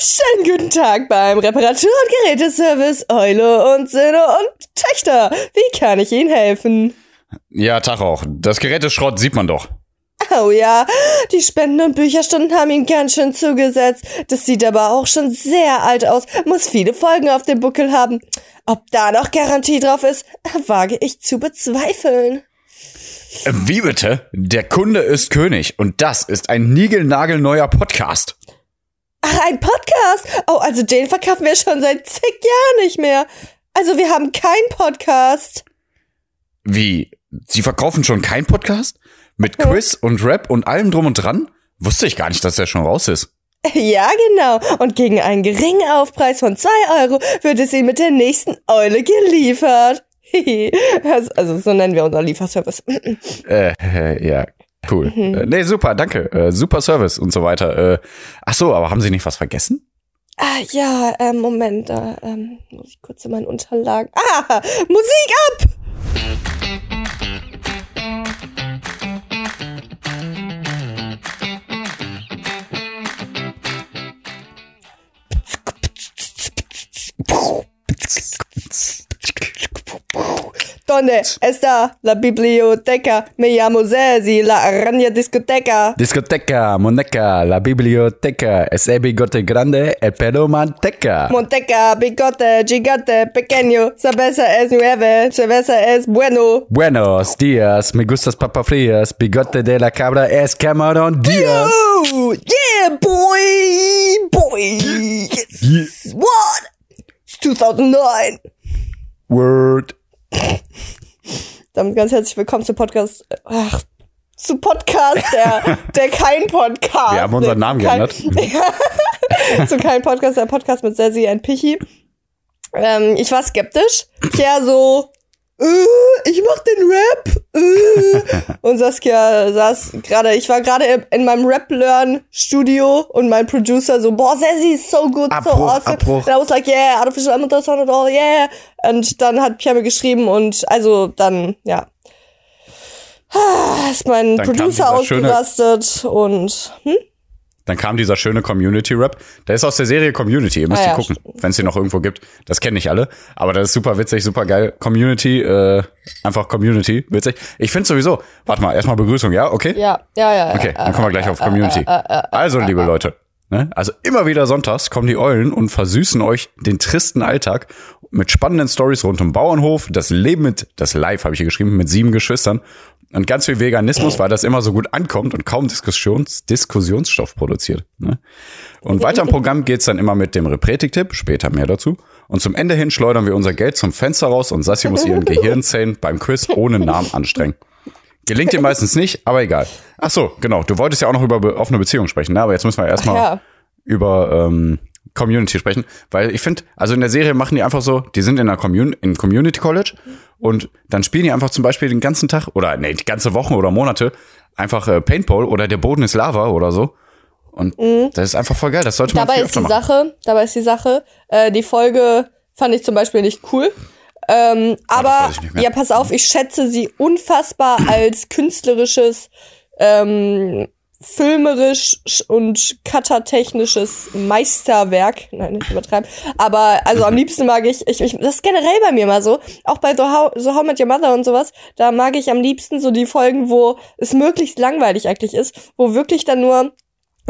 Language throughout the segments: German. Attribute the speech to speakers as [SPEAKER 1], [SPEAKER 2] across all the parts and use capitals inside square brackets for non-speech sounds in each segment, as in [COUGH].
[SPEAKER 1] Schönen guten Tag beim Reparatur- und Geräteservice Eule und Söhne und Töchter. Wie kann ich Ihnen helfen?
[SPEAKER 2] Ja, Tag auch. Das Gerät ist Schrott, sieht man doch.
[SPEAKER 1] Oh ja, die Spenden- und Bücherstunden haben ihn ganz schön zugesetzt. Das sieht aber auch schon sehr alt aus, muss viele Folgen auf dem Buckel haben. Ob da noch Garantie drauf ist, wage ich zu bezweifeln.
[SPEAKER 2] Wie bitte? Der Kunde ist König und das ist ein niegelnagelneuer Podcast.
[SPEAKER 1] Ach, ein Podcast? Oh, also den verkaufen wir schon seit zig Jahren nicht mehr. Also wir haben keinen Podcast.
[SPEAKER 2] Wie? Sie verkaufen schon keinen Podcast? Mit Quiz und Rap und allem drum und dran? Wusste ich gar nicht, dass der schon raus ist. [LAUGHS]
[SPEAKER 1] Ja, genau. Und gegen einen geringen Aufpreis von zwei Euro wird es Ihnen mit der nächsten Eule geliefert. [LAUGHS] Also, also so nennen wir unser Lieferservice. [LAUGHS]
[SPEAKER 2] Äh, äh ja, cool. Äh, nee, super, danke. Äh, super Service und so weiter. Äh, ach so, aber haben Sie nicht was vergessen?
[SPEAKER 1] Ah, ja, äh, Moment, da ähm, muss ich kurz in meinen Unterlagen. Ah, [LAUGHS] Musik ab! ¿Dónde está la biblioteca? Me llamo Zezi, la araña discoteca.
[SPEAKER 2] Discoteca, Moneca, la biblioteca, es el bigote grande, eh, el pelo manteca.
[SPEAKER 1] Monteca, bigote, gigante, pequeño, cerveza es nueve, cerveza es bueno.
[SPEAKER 2] Buenos días, me gustas papa frías, bigote de la cabra es camarón Díaz.
[SPEAKER 1] Oh, yeah, boy, boy. Yes. What? It's 2009.
[SPEAKER 2] Word.
[SPEAKER 1] Damit ganz herzlich willkommen zu Podcast. Ach, zu Podcast, der, der kein Podcast.
[SPEAKER 2] Wir haben unseren Namen
[SPEAKER 1] kein,
[SPEAKER 2] geändert. [LAUGHS]
[SPEAKER 1] zu kein Podcast, der Podcast mit Sassy und Pichi. Ähm, ich war skeptisch. Ja, so, äh, ich mach den Rap. Äh. Und Saskia saß gerade, ich war gerade in meinem Rap-Learn-Studio und mein Producer so, boah, Sassy ist so good, so awesome.
[SPEAKER 2] Abbruch.
[SPEAKER 1] And I was like, yeah, artificial amateur sound and all, yeah. Und dann hat mir geschrieben und also dann, ja. Ah, Ist mein
[SPEAKER 2] Dann
[SPEAKER 1] Producer ausgerastet und hm?
[SPEAKER 2] Dann kam dieser schöne Community-Rap. Der ist aus der Serie Community. Ihr müsst
[SPEAKER 1] Ah, ja,
[SPEAKER 2] gucken, wenn es die noch irgendwo gibt. Das kenne ich alle. Aber das ist super witzig, super geil. Community, äh, einfach Community, witzig. Ich finde sowieso, warte mal, erstmal Begrüßung, ja? Okay?
[SPEAKER 1] ja, ja, ja.
[SPEAKER 2] Okay,
[SPEAKER 1] ja,
[SPEAKER 2] dann kommen wir gleich auf Community.
[SPEAKER 1] äh,
[SPEAKER 2] Also, liebe Leute, ne? also immer wieder sonntags kommen die Eulen und versüßen euch den tristen Alltag mit spannenden Stories rund um Bauernhof, das Leben mit, das Live habe ich hier geschrieben, mit sieben Geschwistern und ganz viel Veganismus, weil das immer so gut ankommt und kaum Diskussions Diskussionsstoff produziert. Ne? Und weiter im Programm geht's dann immer mit dem Repretik-Tipp, später mehr dazu. Und zum Ende hin schleudern wir unser Geld zum Fenster raus und Sassi muss ihren Gehirnzellen beim Quiz ohne Namen anstrengen. Gelingt dir meistens nicht, aber egal. Ach so, genau. Du wolltest ja auch noch über be- offene Beziehungen sprechen, ne? aber jetzt müssen wir erstmal
[SPEAKER 1] ja.
[SPEAKER 2] über ähm, Community sprechen, weil ich finde, also in der Serie machen die einfach so, die sind in einer Commun in Community College und dann spielen die einfach zum Beispiel den ganzen Tag oder nee, die ganze Wochen oder Monate einfach äh, Paintball oder der Boden ist Lava oder so. Und das ist einfach voll geil. Das sollte man
[SPEAKER 1] Mhm. Dabei ist die
[SPEAKER 2] machen.
[SPEAKER 1] Sache, dabei ist die Sache, äh, die Folge fand ich zum Beispiel nicht cool. Ähm, aber
[SPEAKER 2] nicht mehr.
[SPEAKER 1] ja, pass auf, ich schätze sie unfassbar als künstlerisches, ähm, filmerisch und cuttertechnisches Meisterwerk. Nein, nicht übertreiben. Aber also am liebsten mag ich, ich, ich, das ist generell bei mir mal so, auch bei So How, so How Met Your Mother und sowas, da mag ich am liebsten so die Folgen, wo es möglichst langweilig eigentlich ist, wo wirklich dann nur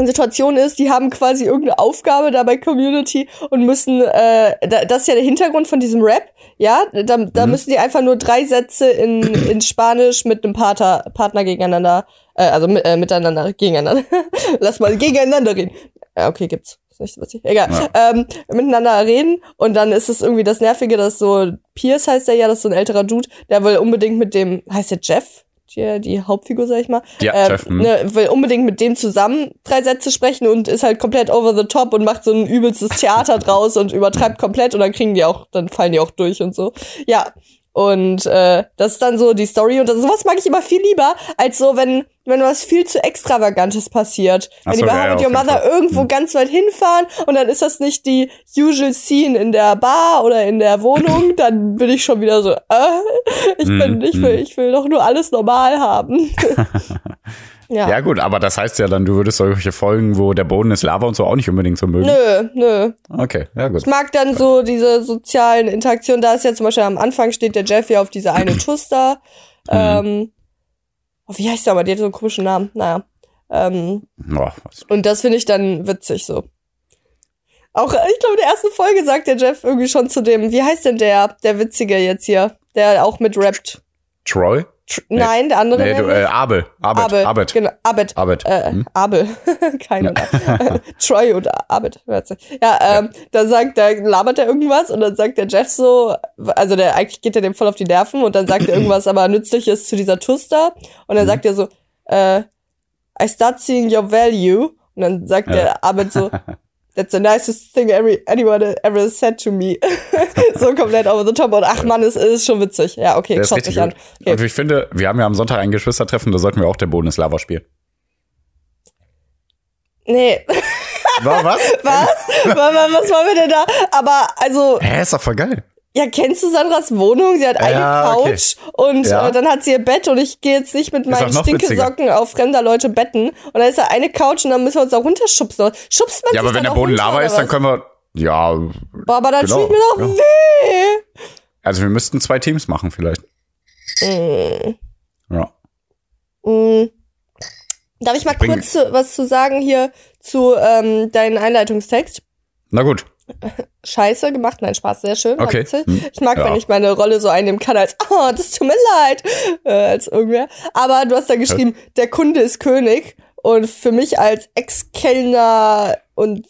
[SPEAKER 1] Situation ist, die haben quasi irgendeine Aufgabe da bei Community und müssen, äh, da, das ist ja der Hintergrund von diesem Rap, ja, da, da müssen die einfach nur drei Sätze in, [CLEARS THROAT] in Spanisch mit einem Partner, Partner gegeneinander, äh, also äh, miteinander, gegeneinander, [LAUGHS] lass mal gegeneinander reden. Okay, gibt's. Ist nicht so witzig. Egal. Ähm, miteinander reden und dann ist es irgendwie das Nervige, dass so, Pierce heißt der ja, das ist so ein älterer Dude, der will unbedingt mit dem, heißt der Jeff? Die, die Hauptfigur, sag ich mal.
[SPEAKER 2] Ja, Jeff, hm.
[SPEAKER 1] ne, will unbedingt mit dem zusammen drei Sätze sprechen und ist halt komplett over the top und macht so ein übelstes Theater draus und übertreibt komplett und dann kriegen die auch, dann fallen die auch durch und so. Ja. Und äh, das ist dann so die Story und das, sowas mag ich immer viel lieber, als so, wenn, wenn was viel zu Extravagantes passiert.
[SPEAKER 2] Ach
[SPEAKER 1] wenn
[SPEAKER 2] so,
[SPEAKER 1] die bei
[SPEAKER 2] ja,
[SPEAKER 1] How Your Mother
[SPEAKER 2] Fall.
[SPEAKER 1] irgendwo ganz weit hinfahren und dann ist das nicht die usual Scene in der Bar oder in der Wohnung, [LAUGHS] dann bin ich schon wieder so, äh, ich bin,
[SPEAKER 2] Mm,
[SPEAKER 1] ich will, ich will doch nur alles normal haben. [LAUGHS] Ja.
[SPEAKER 2] Ja, gut, aber das heißt ja dann, du würdest solche Folgen, wo der Boden ist Lava und so auch nicht unbedingt so mögen.
[SPEAKER 1] Nö, nö.
[SPEAKER 2] Okay, ja gut.
[SPEAKER 1] Ich mag dann so diese sozialen Interaktionen. Da ist ja zum Beispiel am Anfang steht der Jeff ja auf diese eine [CLEARS THROAT] Tuster. Ähm, oh, wie heißt der aber? Die hat so einen komischen Namen. Naja. Ähm,
[SPEAKER 2] Boah,
[SPEAKER 1] und das finde ich dann witzig so. Auch, äh, ich glaube, in der ersten Folge sagt der Jeff irgendwie schon zu dem, wie heißt denn der, der Witzige jetzt hier, der auch mit rappt?
[SPEAKER 2] Troy?
[SPEAKER 1] Tr Nein, der andere.
[SPEAKER 2] Nee, du, äh, Abel. Abed.
[SPEAKER 1] Abel.
[SPEAKER 2] Abed.
[SPEAKER 1] Genau, Abed.
[SPEAKER 2] Abed.
[SPEAKER 1] Äh,
[SPEAKER 2] Hm?
[SPEAKER 1] Abel. [LAUGHS] Keine Ahnung. Troy oder Abed. Ja, ähm, da sagt, da labert er irgendwas und dann sagt der Jeff so, also der eigentlich geht er dem voll auf die Nerven und dann sagt er [CLEARS THROAT] irgendwas aber Nützliches zu dieser Tuster und dann
[SPEAKER 2] Mhm.
[SPEAKER 1] sagt er so, äh, I start seeing your value und dann sagt
[SPEAKER 2] Ja.
[SPEAKER 1] der Abed so, [LAUGHS] That's the nicest thing every, anyone ever said to me. [LAUGHS] so komplett over the top. Und ach man, es ist schon witzig. Ja, okay, schaut sich an. Okay.
[SPEAKER 2] Und ich finde, wir haben ja am Sonntag ein Geschwistertreffen, da sollten wir auch der Boden ist Lava spielen.
[SPEAKER 1] Nee,
[SPEAKER 2] War was? [LAUGHS]
[SPEAKER 1] was? was? Was wollen wir denn da? Aber also,
[SPEAKER 2] Hä, ist doch voll geil.
[SPEAKER 1] Ja, kennst du Sandras Wohnung? Sie hat eine
[SPEAKER 2] Ja, okay.
[SPEAKER 1] Couch und
[SPEAKER 2] Ja.
[SPEAKER 1] äh, dann hat sie ihr Bett und ich gehe jetzt nicht mit meinen Stinkesocken auf fremder Leute betten. Und dann ist da eine Couch und dann müssen wir uns da runterschubsen. Schubst man
[SPEAKER 2] Ja, aber wenn der Boden Lava ist, dann können wir. Ja,
[SPEAKER 1] Boah, aber dann
[SPEAKER 2] Genau,
[SPEAKER 1] tut mir doch
[SPEAKER 2] ja.
[SPEAKER 1] weh.
[SPEAKER 2] also wir müssten zwei Teams machen vielleicht.
[SPEAKER 1] Mm.
[SPEAKER 2] Ja.
[SPEAKER 1] Mm. Darf ich mal
[SPEAKER 2] bin-
[SPEAKER 1] kurz zu, was zu sagen hier zu ähm, deinem Einleitungstext?
[SPEAKER 2] Na gut.
[SPEAKER 1] Scheiße gemacht, nein, Spaß, sehr schön.
[SPEAKER 2] Okay. Hm.
[SPEAKER 1] Ich mag,
[SPEAKER 2] Ja.
[SPEAKER 1] wenn ich meine Rolle so einnehmen kann als, oh, das tut mir leid, äh, als irgendwer. Aber du hast da geschrieben, der Kunde ist König. Und für mich als Ex-Kellner und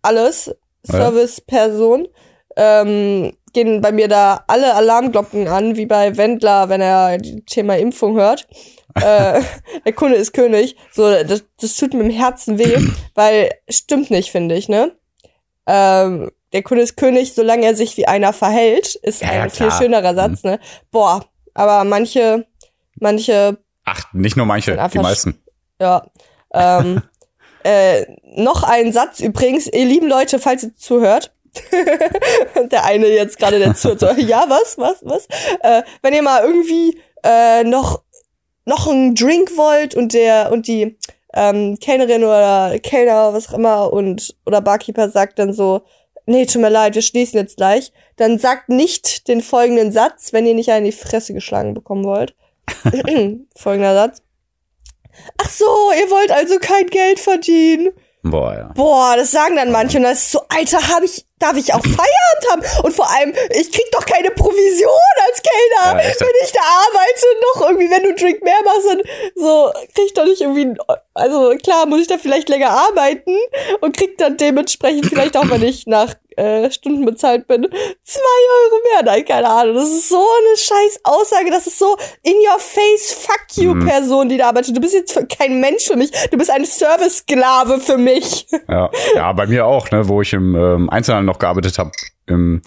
[SPEAKER 1] alles,
[SPEAKER 2] Ja.
[SPEAKER 1] Serviceperson, ähm, gehen bei mir da alle Alarmglocken an, wie bei Wendler, wenn er das Thema Impfung hört. [LAUGHS] äh, der Kunde ist König. So, das, das tut mir im Herzen weh, [CLEARS THROAT] weil stimmt nicht, finde ich, ne? Ähm, der Kunde ist König, solange er sich wie einer verhält, ist
[SPEAKER 2] Ja,
[SPEAKER 1] ein
[SPEAKER 2] ja,
[SPEAKER 1] viel schönerer Satz, ne? Boah, aber manche, manche,
[SPEAKER 2] Ach, nicht nur manche, die meisten.
[SPEAKER 1] ja. Ähm, [LAUGHS] äh, noch ein Satz übrigens, ihr lieben Leute, falls ihr zuhört. [LAUGHS] der eine jetzt gerade, der zuhört, so, [LAUGHS] ja, was, was, was? Äh, wenn ihr mal irgendwie äh, noch, noch einen Drink wollt und der und die ähm, Kellnerin oder Kellner, was auch immer, und oder Barkeeper sagt dann so, nee, tut mir leid, wir schließen jetzt gleich, dann sagt nicht den folgenden Satz, wenn ihr nicht einen in die Fresse geschlagen bekommen wollt. [LAUGHS] Folgender Satz. Ach so, ihr wollt also kein Geld verdienen.
[SPEAKER 2] Boah, ja.
[SPEAKER 1] Boah, das sagen dann manche und das ist so, Alter, hab ich, darf ich auch Feierabend haben? Und vor allem, ich krieg doch keine Provision als Kellner,
[SPEAKER 2] Ja,
[SPEAKER 1] wenn ich da arbeite, noch irgendwie, wenn du einen Drink mehr machst und so, krieg ich doch nicht irgendwie, also klar, muss ich da vielleicht länger arbeiten und krieg dann dementsprechend vielleicht auch, wenn ich nach äh, Stunden bezahlt bin, zwei Euro mehr. Nein, keine Ahnung. Das ist so eine scheiß Aussage. Das ist so in your face, fuck you
[SPEAKER 2] Mhm.
[SPEAKER 1] Person, die da arbeitet. Du bist jetzt kein Mensch für mich. Du bist ein Service-Sklave für mich.
[SPEAKER 2] Ja, ja bei mir auch, ne, wo ich im ähm, Einzelhandel noch gearbeitet habe, im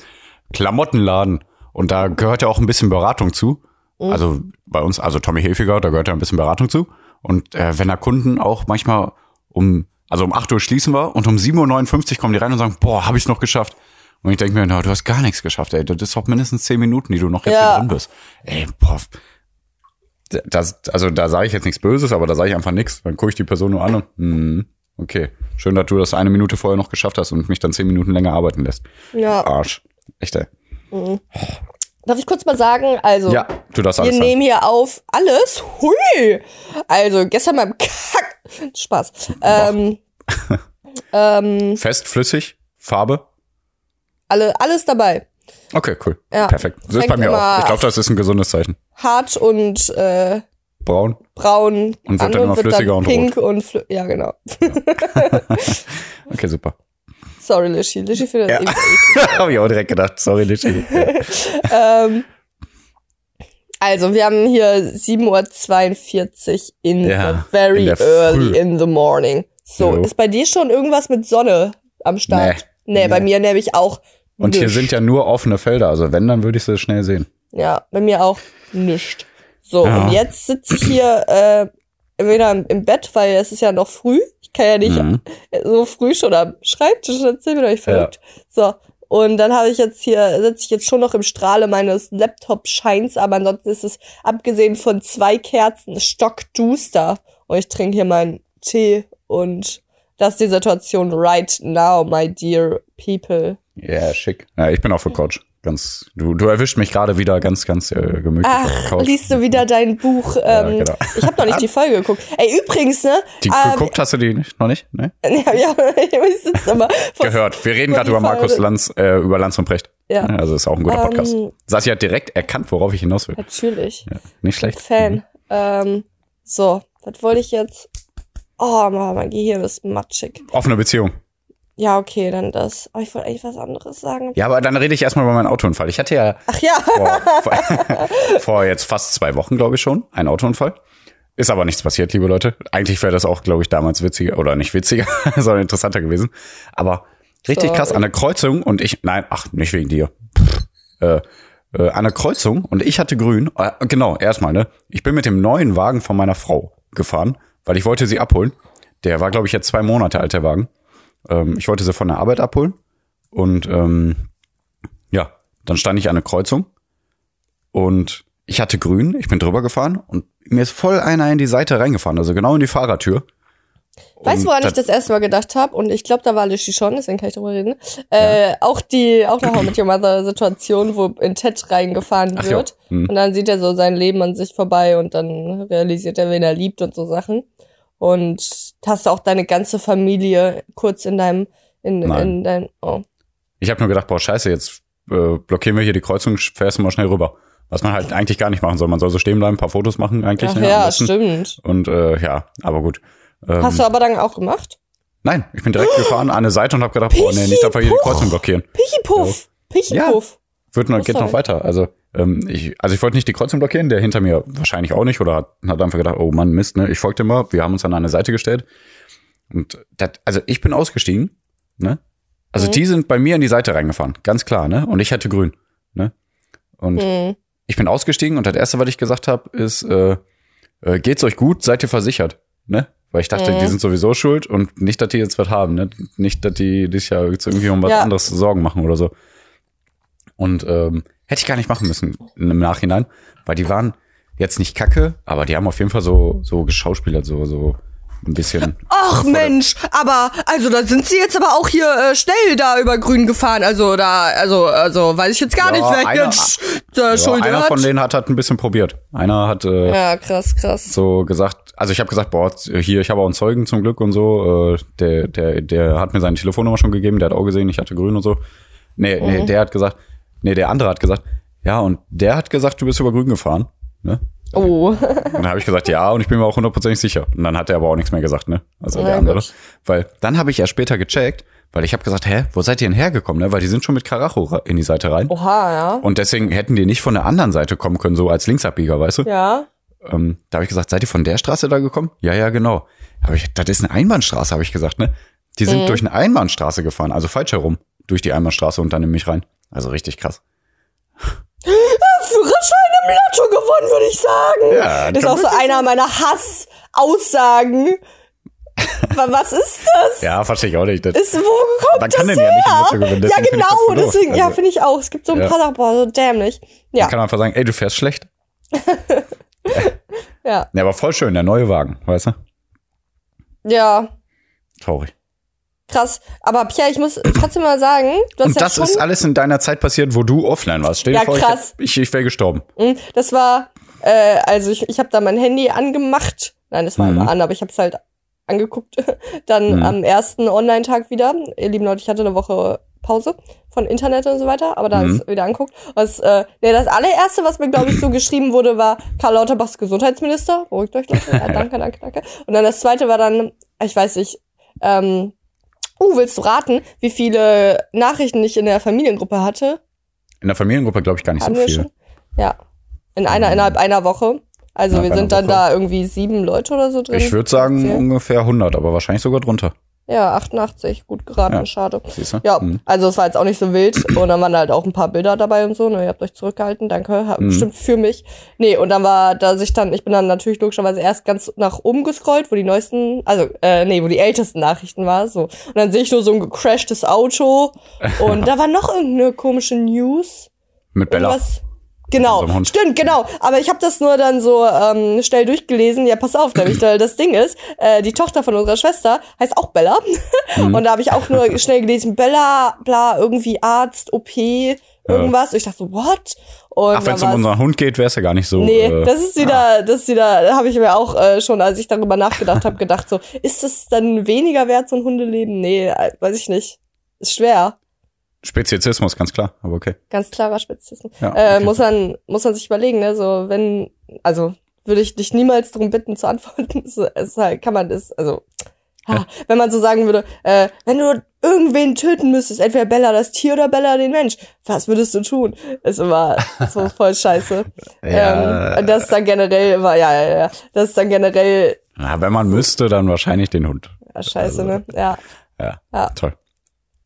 [SPEAKER 2] Klamottenladen. Und da gehört ja auch ein bisschen Beratung zu. Also bei uns, also Tommy Hilfiger, da gehört ja ein bisschen Beratung zu. Und äh, wenn da Kunden auch manchmal um, also um 8 Uhr schließen wir und um 7.59 Uhr kommen die rein und sagen, boah, habe ich's noch geschafft. Und ich denke mir, na, du hast gar nichts geschafft, ey. Das ist doch mindestens 10 Minuten, die du noch jetzt
[SPEAKER 1] Ja.
[SPEAKER 2] hier drin bist. Ey, boah. Das, also da sage ich jetzt nichts Böses, aber da sage ich einfach nichts. Dann gucke ich die Person nur an und, hm, okay. Schön, dass du das eine Minute vorher noch geschafft hast und mich dann 10 Minuten länger arbeiten lässt.
[SPEAKER 1] Ja.
[SPEAKER 2] Arsch. Echt, ey.
[SPEAKER 1] Darf ich kurz mal sagen, also.
[SPEAKER 2] Ja, du
[SPEAKER 1] Wir
[SPEAKER 2] alles sagen.
[SPEAKER 1] nehmen hier auf alles. Hui! Also, gestern beim Kack. [LAUGHS] Spaß. Ähm, [LAUGHS] ähm,
[SPEAKER 2] Fest, flüssig, Farbe.
[SPEAKER 1] alle, alles dabei.
[SPEAKER 2] Okay, cool.
[SPEAKER 1] Ja.
[SPEAKER 2] Perfekt. Das ist bei mir auch. Ich glaube, das ist ein gesundes Zeichen.
[SPEAKER 1] Hart und äh,
[SPEAKER 2] Braun.
[SPEAKER 1] braun.
[SPEAKER 2] Und wird dann immer flüssiger und
[SPEAKER 1] pink und Ja, genau. [LAUGHS]
[SPEAKER 2] Okay, super.
[SPEAKER 1] Sorry, Lischi. Lischi findet
[SPEAKER 2] Ja.
[SPEAKER 1] das [LAUGHS]
[SPEAKER 2] Habe ich auch direkt gedacht. Sorry, Lichi. [LAUGHS]
[SPEAKER 1] ähm, Also, wir haben hier 7.42 Uhr in
[SPEAKER 2] Ja,
[SPEAKER 1] the very
[SPEAKER 2] in
[SPEAKER 1] early
[SPEAKER 2] Früh.
[SPEAKER 1] in the morning. So,
[SPEAKER 2] Jo.
[SPEAKER 1] ist bei dir schon irgendwas mit Sonne am Start? Nee, bei
[SPEAKER 2] Nee.
[SPEAKER 1] mir nämlich auch.
[SPEAKER 2] Und hier
[SPEAKER 1] nischt.
[SPEAKER 2] sind ja nur offene Felder. Also wenn, dann würde ich sie schnell sehen.
[SPEAKER 1] Ja, bei mir auch nischt. So,
[SPEAKER 2] Ja.
[SPEAKER 1] und jetzt sitze ich hier äh, entweder im, im Bett, weil es ist ja noch früh. Ich kann ja nicht
[SPEAKER 2] Mhm.
[SPEAKER 1] so früh schon am Schreibtisch sitzen, bin euch verrückt. So. Und dann habe ich jetzt hier, sitze ich jetzt schon noch im Strahle meines Laptop-Scheins, aber ansonsten ist es, abgesehen von zwei Kerzen, stockduster. und ich trinke hier meinen Tee und das ist die Situation right now, my dear people.
[SPEAKER 2] Ja, yeah, schick. Ja, ich bin auf der Couch. Ganz, du, du erwischt mich gerade wieder ganz, ganz äh, gemütlich
[SPEAKER 1] Ach, liest du wieder dein Buch? Ähm,
[SPEAKER 2] genau.
[SPEAKER 1] Ich habe noch nicht die Folge geguckt. Ey, übrigens, ne?
[SPEAKER 2] Die
[SPEAKER 1] ähm,
[SPEAKER 2] geguckt hast du die nicht, noch nicht? Ne? [LAUGHS]
[SPEAKER 1] Ja, ja, ich sitze vor- [LAUGHS]
[SPEAKER 2] Gehört. Wir reden gerade über Markus. Lanz, äh, über Lanz und Precht.
[SPEAKER 1] Ja.
[SPEAKER 2] Also ist auch ein guter Podcast.
[SPEAKER 1] Ähm,
[SPEAKER 2] Sassi hat direkt erkannt, worauf ich hinaus will.
[SPEAKER 1] Natürlich.
[SPEAKER 2] Ja, nicht schlecht.
[SPEAKER 1] Fan. Ähm, so, was wollte ich jetzt? Oh, Mann, mein Gehirn ist matschig.
[SPEAKER 2] Offene Beziehung.
[SPEAKER 1] Ja, okay, dann das. Aber ich wollte eigentlich was anderes sagen.
[SPEAKER 2] Ja, aber dann rede ich erstmal über meinen Autounfall. Ich hatte ja
[SPEAKER 1] Ach ja.
[SPEAKER 2] vor, vor, [LAUGHS] vor jetzt fast zwei Wochen, glaube ich schon, einen Autounfall. Ist aber nichts passiert, liebe Leute. Eigentlich wäre das auch, glaube ich, damals witziger oder nicht witziger, [LAUGHS] sondern interessanter gewesen. Aber richtig
[SPEAKER 1] Sorry.
[SPEAKER 2] krass an der Kreuzung und ich, nein, ach, nicht wegen dir. Pff, äh, äh, an der Kreuzung und ich hatte grün. Äh, genau, erstmal, ne? Ich bin mit dem neuen Wagen von meiner Frau gefahren, weil ich wollte sie abholen. Der war, glaube ich, jetzt zwei Monate alt, der Wagen. Ähm, ich wollte sie von der Arbeit abholen und ähm, ja, dann stand ich an der Kreuzung und ich hatte grün, ich bin drüber gefahren und mir ist voll einer in die Seite reingefahren, also genau in die Fahrertür.
[SPEAKER 1] Weißt du, woran ich das erste Mal gedacht habe? Und ich glaube, da war Lishi schon, deswegen kann ich drüber reden. Äh, Auch die, auch eine How Met Your Mother Situation, wo in Ted reingefahren
[SPEAKER 2] Ach ja.
[SPEAKER 1] wird.
[SPEAKER 2] Hm.
[SPEAKER 1] Und dann sieht er so sein Leben an sich vorbei und dann realisiert er, wen er liebt und so Sachen. Und hast du auch deine ganze Familie kurz in deinem, in,
[SPEAKER 2] Nein.
[SPEAKER 1] in dein, oh.
[SPEAKER 2] Ich habe nur gedacht, boah, scheiße, jetzt äh, blockieren wir hier die Kreuzung, fährst du mal schnell rüber. Was man halt eigentlich gar nicht machen soll. Man soll so stehen bleiben, ein paar Fotos machen eigentlich.
[SPEAKER 1] Ach
[SPEAKER 2] ne,
[SPEAKER 1] ja, stimmt.
[SPEAKER 2] Und äh, ja, aber gut. Ähm,
[SPEAKER 1] Hast du aber dann auch gemacht?
[SPEAKER 2] nein, ich bin direkt [GASPS] gefahren an eine Seite und habe gedacht, boah, nee, nicht einfach hier die. Kreuzung blockieren.
[SPEAKER 1] Pichipuff. Pichipuff.
[SPEAKER 2] Wird noch, geht noch weiter. Also, ähm, ich, also ich wollte nicht die Kreuzung blockieren, der hinter mir wahrscheinlich auch nicht oder hat, hat einfach gedacht, oh Mann, Mist, ne? Ich folgte mal, wir haben uns an eine Seite gestellt. Und das, also ich bin ausgestiegen, ne? Also
[SPEAKER 1] Mhm.
[SPEAKER 2] die sind bei mir in die Seite reingefahren, ganz klar, ne? Und ich hatte grün, ne? Und
[SPEAKER 1] Hm.
[SPEAKER 2] ich bin ausgestiegen und das erste, was ich gesagt habe, ist, äh, äh, geht's euch gut, seid ihr versichert, ne? Weil ich dachte,
[SPEAKER 1] Mhm.
[SPEAKER 2] die sind sowieso schuld und nicht, dass die jetzt was haben, ne? Nicht, dass die dich ja irgendwie um was
[SPEAKER 1] Ja.
[SPEAKER 2] anderes Sorgen machen oder so. Und ähm, hätte ich gar nicht machen müssen im Nachhinein, weil die waren jetzt nicht kacke, aber die haben auf jeden Fall so so geschauspielert, so so ein bisschen. [LAUGHS]
[SPEAKER 1] Ach Mensch, aber also da sind sie jetzt aber auch hier äh, schnell da über Grün gefahren. Also da, also also weiß ich jetzt gar
[SPEAKER 2] Ja,
[SPEAKER 1] nicht, wer
[SPEAKER 2] einer-
[SPEAKER 1] jetzt der
[SPEAKER 2] Ja,
[SPEAKER 1] Schuld
[SPEAKER 2] einer
[SPEAKER 1] hat.
[SPEAKER 2] von denen hat halt ein bisschen probiert. Einer hat äh,
[SPEAKER 1] ja, krass, krass.
[SPEAKER 2] so gesagt, also ich habe gesagt, boah, hier, ich habe auch einen Zeugen zum Glück und so. Äh, der, der, der hat mir seine Telefonnummer schon gegeben, der hat auch gesehen, ich hatte grün und so. Nee, nee,
[SPEAKER 1] Mhm.
[SPEAKER 2] der hat gesagt, nee, der andere hat gesagt, ja, und der hat gesagt, du bist über grün gefahren. Ne?
[SPEAKER 1] Oh,
[SPEAKER 2] Und dann habe ich gesagt, ja, und ich bin mir auch hundertprozentig sicher. Und dann hat er aber auch nichts mehr gesagt, ne? Also
[SPEAKER 1] Na
[SPEAKER 2] der andere.
[SPEAKER 1] gut.
[SPEAKER 2] Weil dann habe ich ja später gecheckt, weil ich habe gesagt, hä, wo seid ihr denn hergekommen, ne? Weil die sind schon mit Karacho ra- in die Seite rein.
[SPEAKER 1] oha, ja.
[SPEAKER 2] Und deswegen hätten die nicht von der anderen Seite kommen können, so als Linksabbieger, weißt du?
[SPEAKER 1] Ja.
[SPEAKER 2] Ähm, da habe ich gesagt, seid ihr von der Straße da gekommen? Ja, ja, genau. Hab ich, das ist eine Einbahnstraße, habe ich gesagt, ne? Die sind
[SPEAKER 1] Mhm.
[SPEAKER 2] durch eine Einbahnstraße gefahren, also falsch herum, durch die Einbahnstraße und dann in mich rein. Also richtig krass.
[SPEAKER 1] Führerschein im Lotto gewonnen, würde ich sagen.
[SPEAKER 2] Ja,
[SPEAKER 1] das ist auch so einer meiner Hassaussagen. Wa- Was ist das?
[SPEAKER 2] Ja, verstehe ich auch nicht. Das,
[SPEAKER 1] Ist, wo kommt
[SPEAKER 2] Man
[SPEAKER 1] das
[SPEAKER 2] kann den
[SPEAKER 1] her?
[SPEAKER 2] ja nicht im Lotto gewinnen,
[SPEAKER 1] Ja, genau,
[SPEAKER 2] das
[SPEAKER 1] deswegen, ja,
[SPEAKER 2] Also-
[SPEAKER 1] finde ich auch. Es gibt so ein
[SPEAKER 2] Ja.
[SPEAKER 1] paar Sachen, so dämlich. Ja,
[SPEAKER 2] Man kann einfach sagen, ey, du fährst schlecht. [LAUGHS]
[SPEAKER 1] ja,
[SPEAKER 2] Ja, aber voll schön, der neue Wagen, weißt du?
[SPEAKER 1] ja,
[SPEAKER 2] Traurig.
[SPEAKER 1] Krass. Aber Pierre, ich muss trotzdem mal sagen, du hast
[SPEAKER 2] Und
[SPEAKER 1] ja
[SPEAKER 2] das ist alles in deiner Zeit passiert, wo du offline warst. Stell dir
[SPEAKER 1] Ja,
[SPEAKER 2] vor,
[SPEAKER 1] krass.
[SPEAKER 2] ich, ich, ich wäre gestorben.
[SPEAKER 1] Mm, das war, äh, also ich, ich habe da mein Handy angemacht. Nein, das war
[SPEAKER 2] Mhm.
[SPEAKER 1] immer an, aber ich habe es halt angeguckt. [LAUGHS] Dann
[SPEAKER 2] Mhm.
[SPEAKER 1] am ersten Online-Tag wieder. Ihr lieben Leute, ich hatte eine Woche Pause von Internet und so weiter, aber da
[SPEAKER 2] Mhm.
[SPEAKER 1] ist es wieder anguckt. Was, äh, nee, das allererste, was mir, glaube ich, so geschrieben wurde, war Karl Lauterbachs Gesundheitsminister. Beruhigt euch, Leute. Ja, danke, danke, danke. Und dann das zweite war dann, ich weiß nicht, ähm, uh, willst du raten, wie viele Nachrichten ich in der Familiengruppe hatte?
[SPEAKER 2] In der Familiengruppe glaube ich gar nicht
[SPEAKER 1] Hatten
[SPEAKER 2] so viel.
[SPEAKER 1] schon? Ja. In einer, innerhalb einer Woche. Also
[SPEAKER 2] Innerhalb
[SPEAKER 1] wir sind dann
[SPEAKER 2] Woche.
[SPEAKER 1] da irgendwie sieben Leute oder so drin.
[SPEAKER 2] Ich würde sagen ungefähr 100, aber wahrscheinlich sogar drunter.
[SPEAKER 1] Ja, 88. Gut geraten,
[SPEAKER 2] Ja.
[SPEAKER 1] schade.
[SPEAKER 2] Siehst du?
[SPEAKER 1] Ja,
[SPEAKER 2] Mhm.
[SPEAKER 1] also es war jetzt auch nicht so wild. Und dann waren halt auch ein paar Bilder dabei und so. Ne, ihr habt euch zurückgehalten, danke. Hat
[SPEAKER 2] Mhm.
[SPEAKER 1] bestimmt für mich. Nee, und dann war, da sich dann, ich bin dann natürlich logischerweise erst ganz nach oben gescrollt, wo die neuesten, also, äh, nee, wo die ältesten Nachrichten war. So. Und dann sehe ich nur so ein gecrashtes Auto. Und [LAUGHS] da war noch irgendeine komische News.
[SPEAKER 2] Mit Bella.
[SPEAKER 1] Irgendwas. Genau, stimmt, genau. Aber ich habe das nur dann so ähm, schnell durchgelesen. Ja, pass auf, nämlich da das Ding ist, äh, die Tochter von unserer Schwester heißt auch Bella. [LAUGHS]
[SPEAKER 2] Mhm.
[SPEAKER 1] Und da habe ich auch nur schnell gelesen, Bella, bla, irgendwie Arzt, OP, irgendwas. Und ich dachte so, what? Und
[SPEAKER 2] Ach, wenn es um unseren Hund geht, wäre es ja gar nicht so.
[SPEAKER 1] Nee,
[SPEAKER 2] äh,
[SPEAKER 1] das ist wieder, das ist wieder, da habe ich mir auch äh, schon, als ich darüber nachgedacht habe, gedacht so, ist das dann weniger wert, so ein Hundeleben? Nee, äh, weiß ich nicht. Ist schwer.
[SPEAKER 2] Speziesismus, ganz klar, aber okay.
[SPEAKER 1] Ganz klarer Speziesismus.
[SPEAKER 2] Ja,
[SPEAKER 1] Äh,
[SPEAKER 2] okay.
[SPEAKER 1] muss man, muss man sich überlegen, ne, so, wenn, also, würde ich dich niemals darum bitten zu antworten. [LAUGHS] Es ist halt, kann man das, also, ha, wenn man so sagen würde, äh, wenn du irgendwen töten müsstest, entweder Bella das Tier oder Bella den Mensch, was würdest du tun? Ist immer so [LAUGHS] voll scheiße.
[SPEAKER 2] Ja.
[SPEAKER 1] Ähm, das ist dann generell immer, ja, ja, ja, das ist dann generell
[SPEAKER 2] Na, wenn man müsste, dann wahrscheinlich den Hund.
[SPEAKER 1] ja, scheiße,
[SPEAKER 2] Also,
[SPEAKER 1] ne? Ja,
[SPEAKER 2] Ja,
[SPEAKER 1] Ja.
[SPEAKER 2] toll.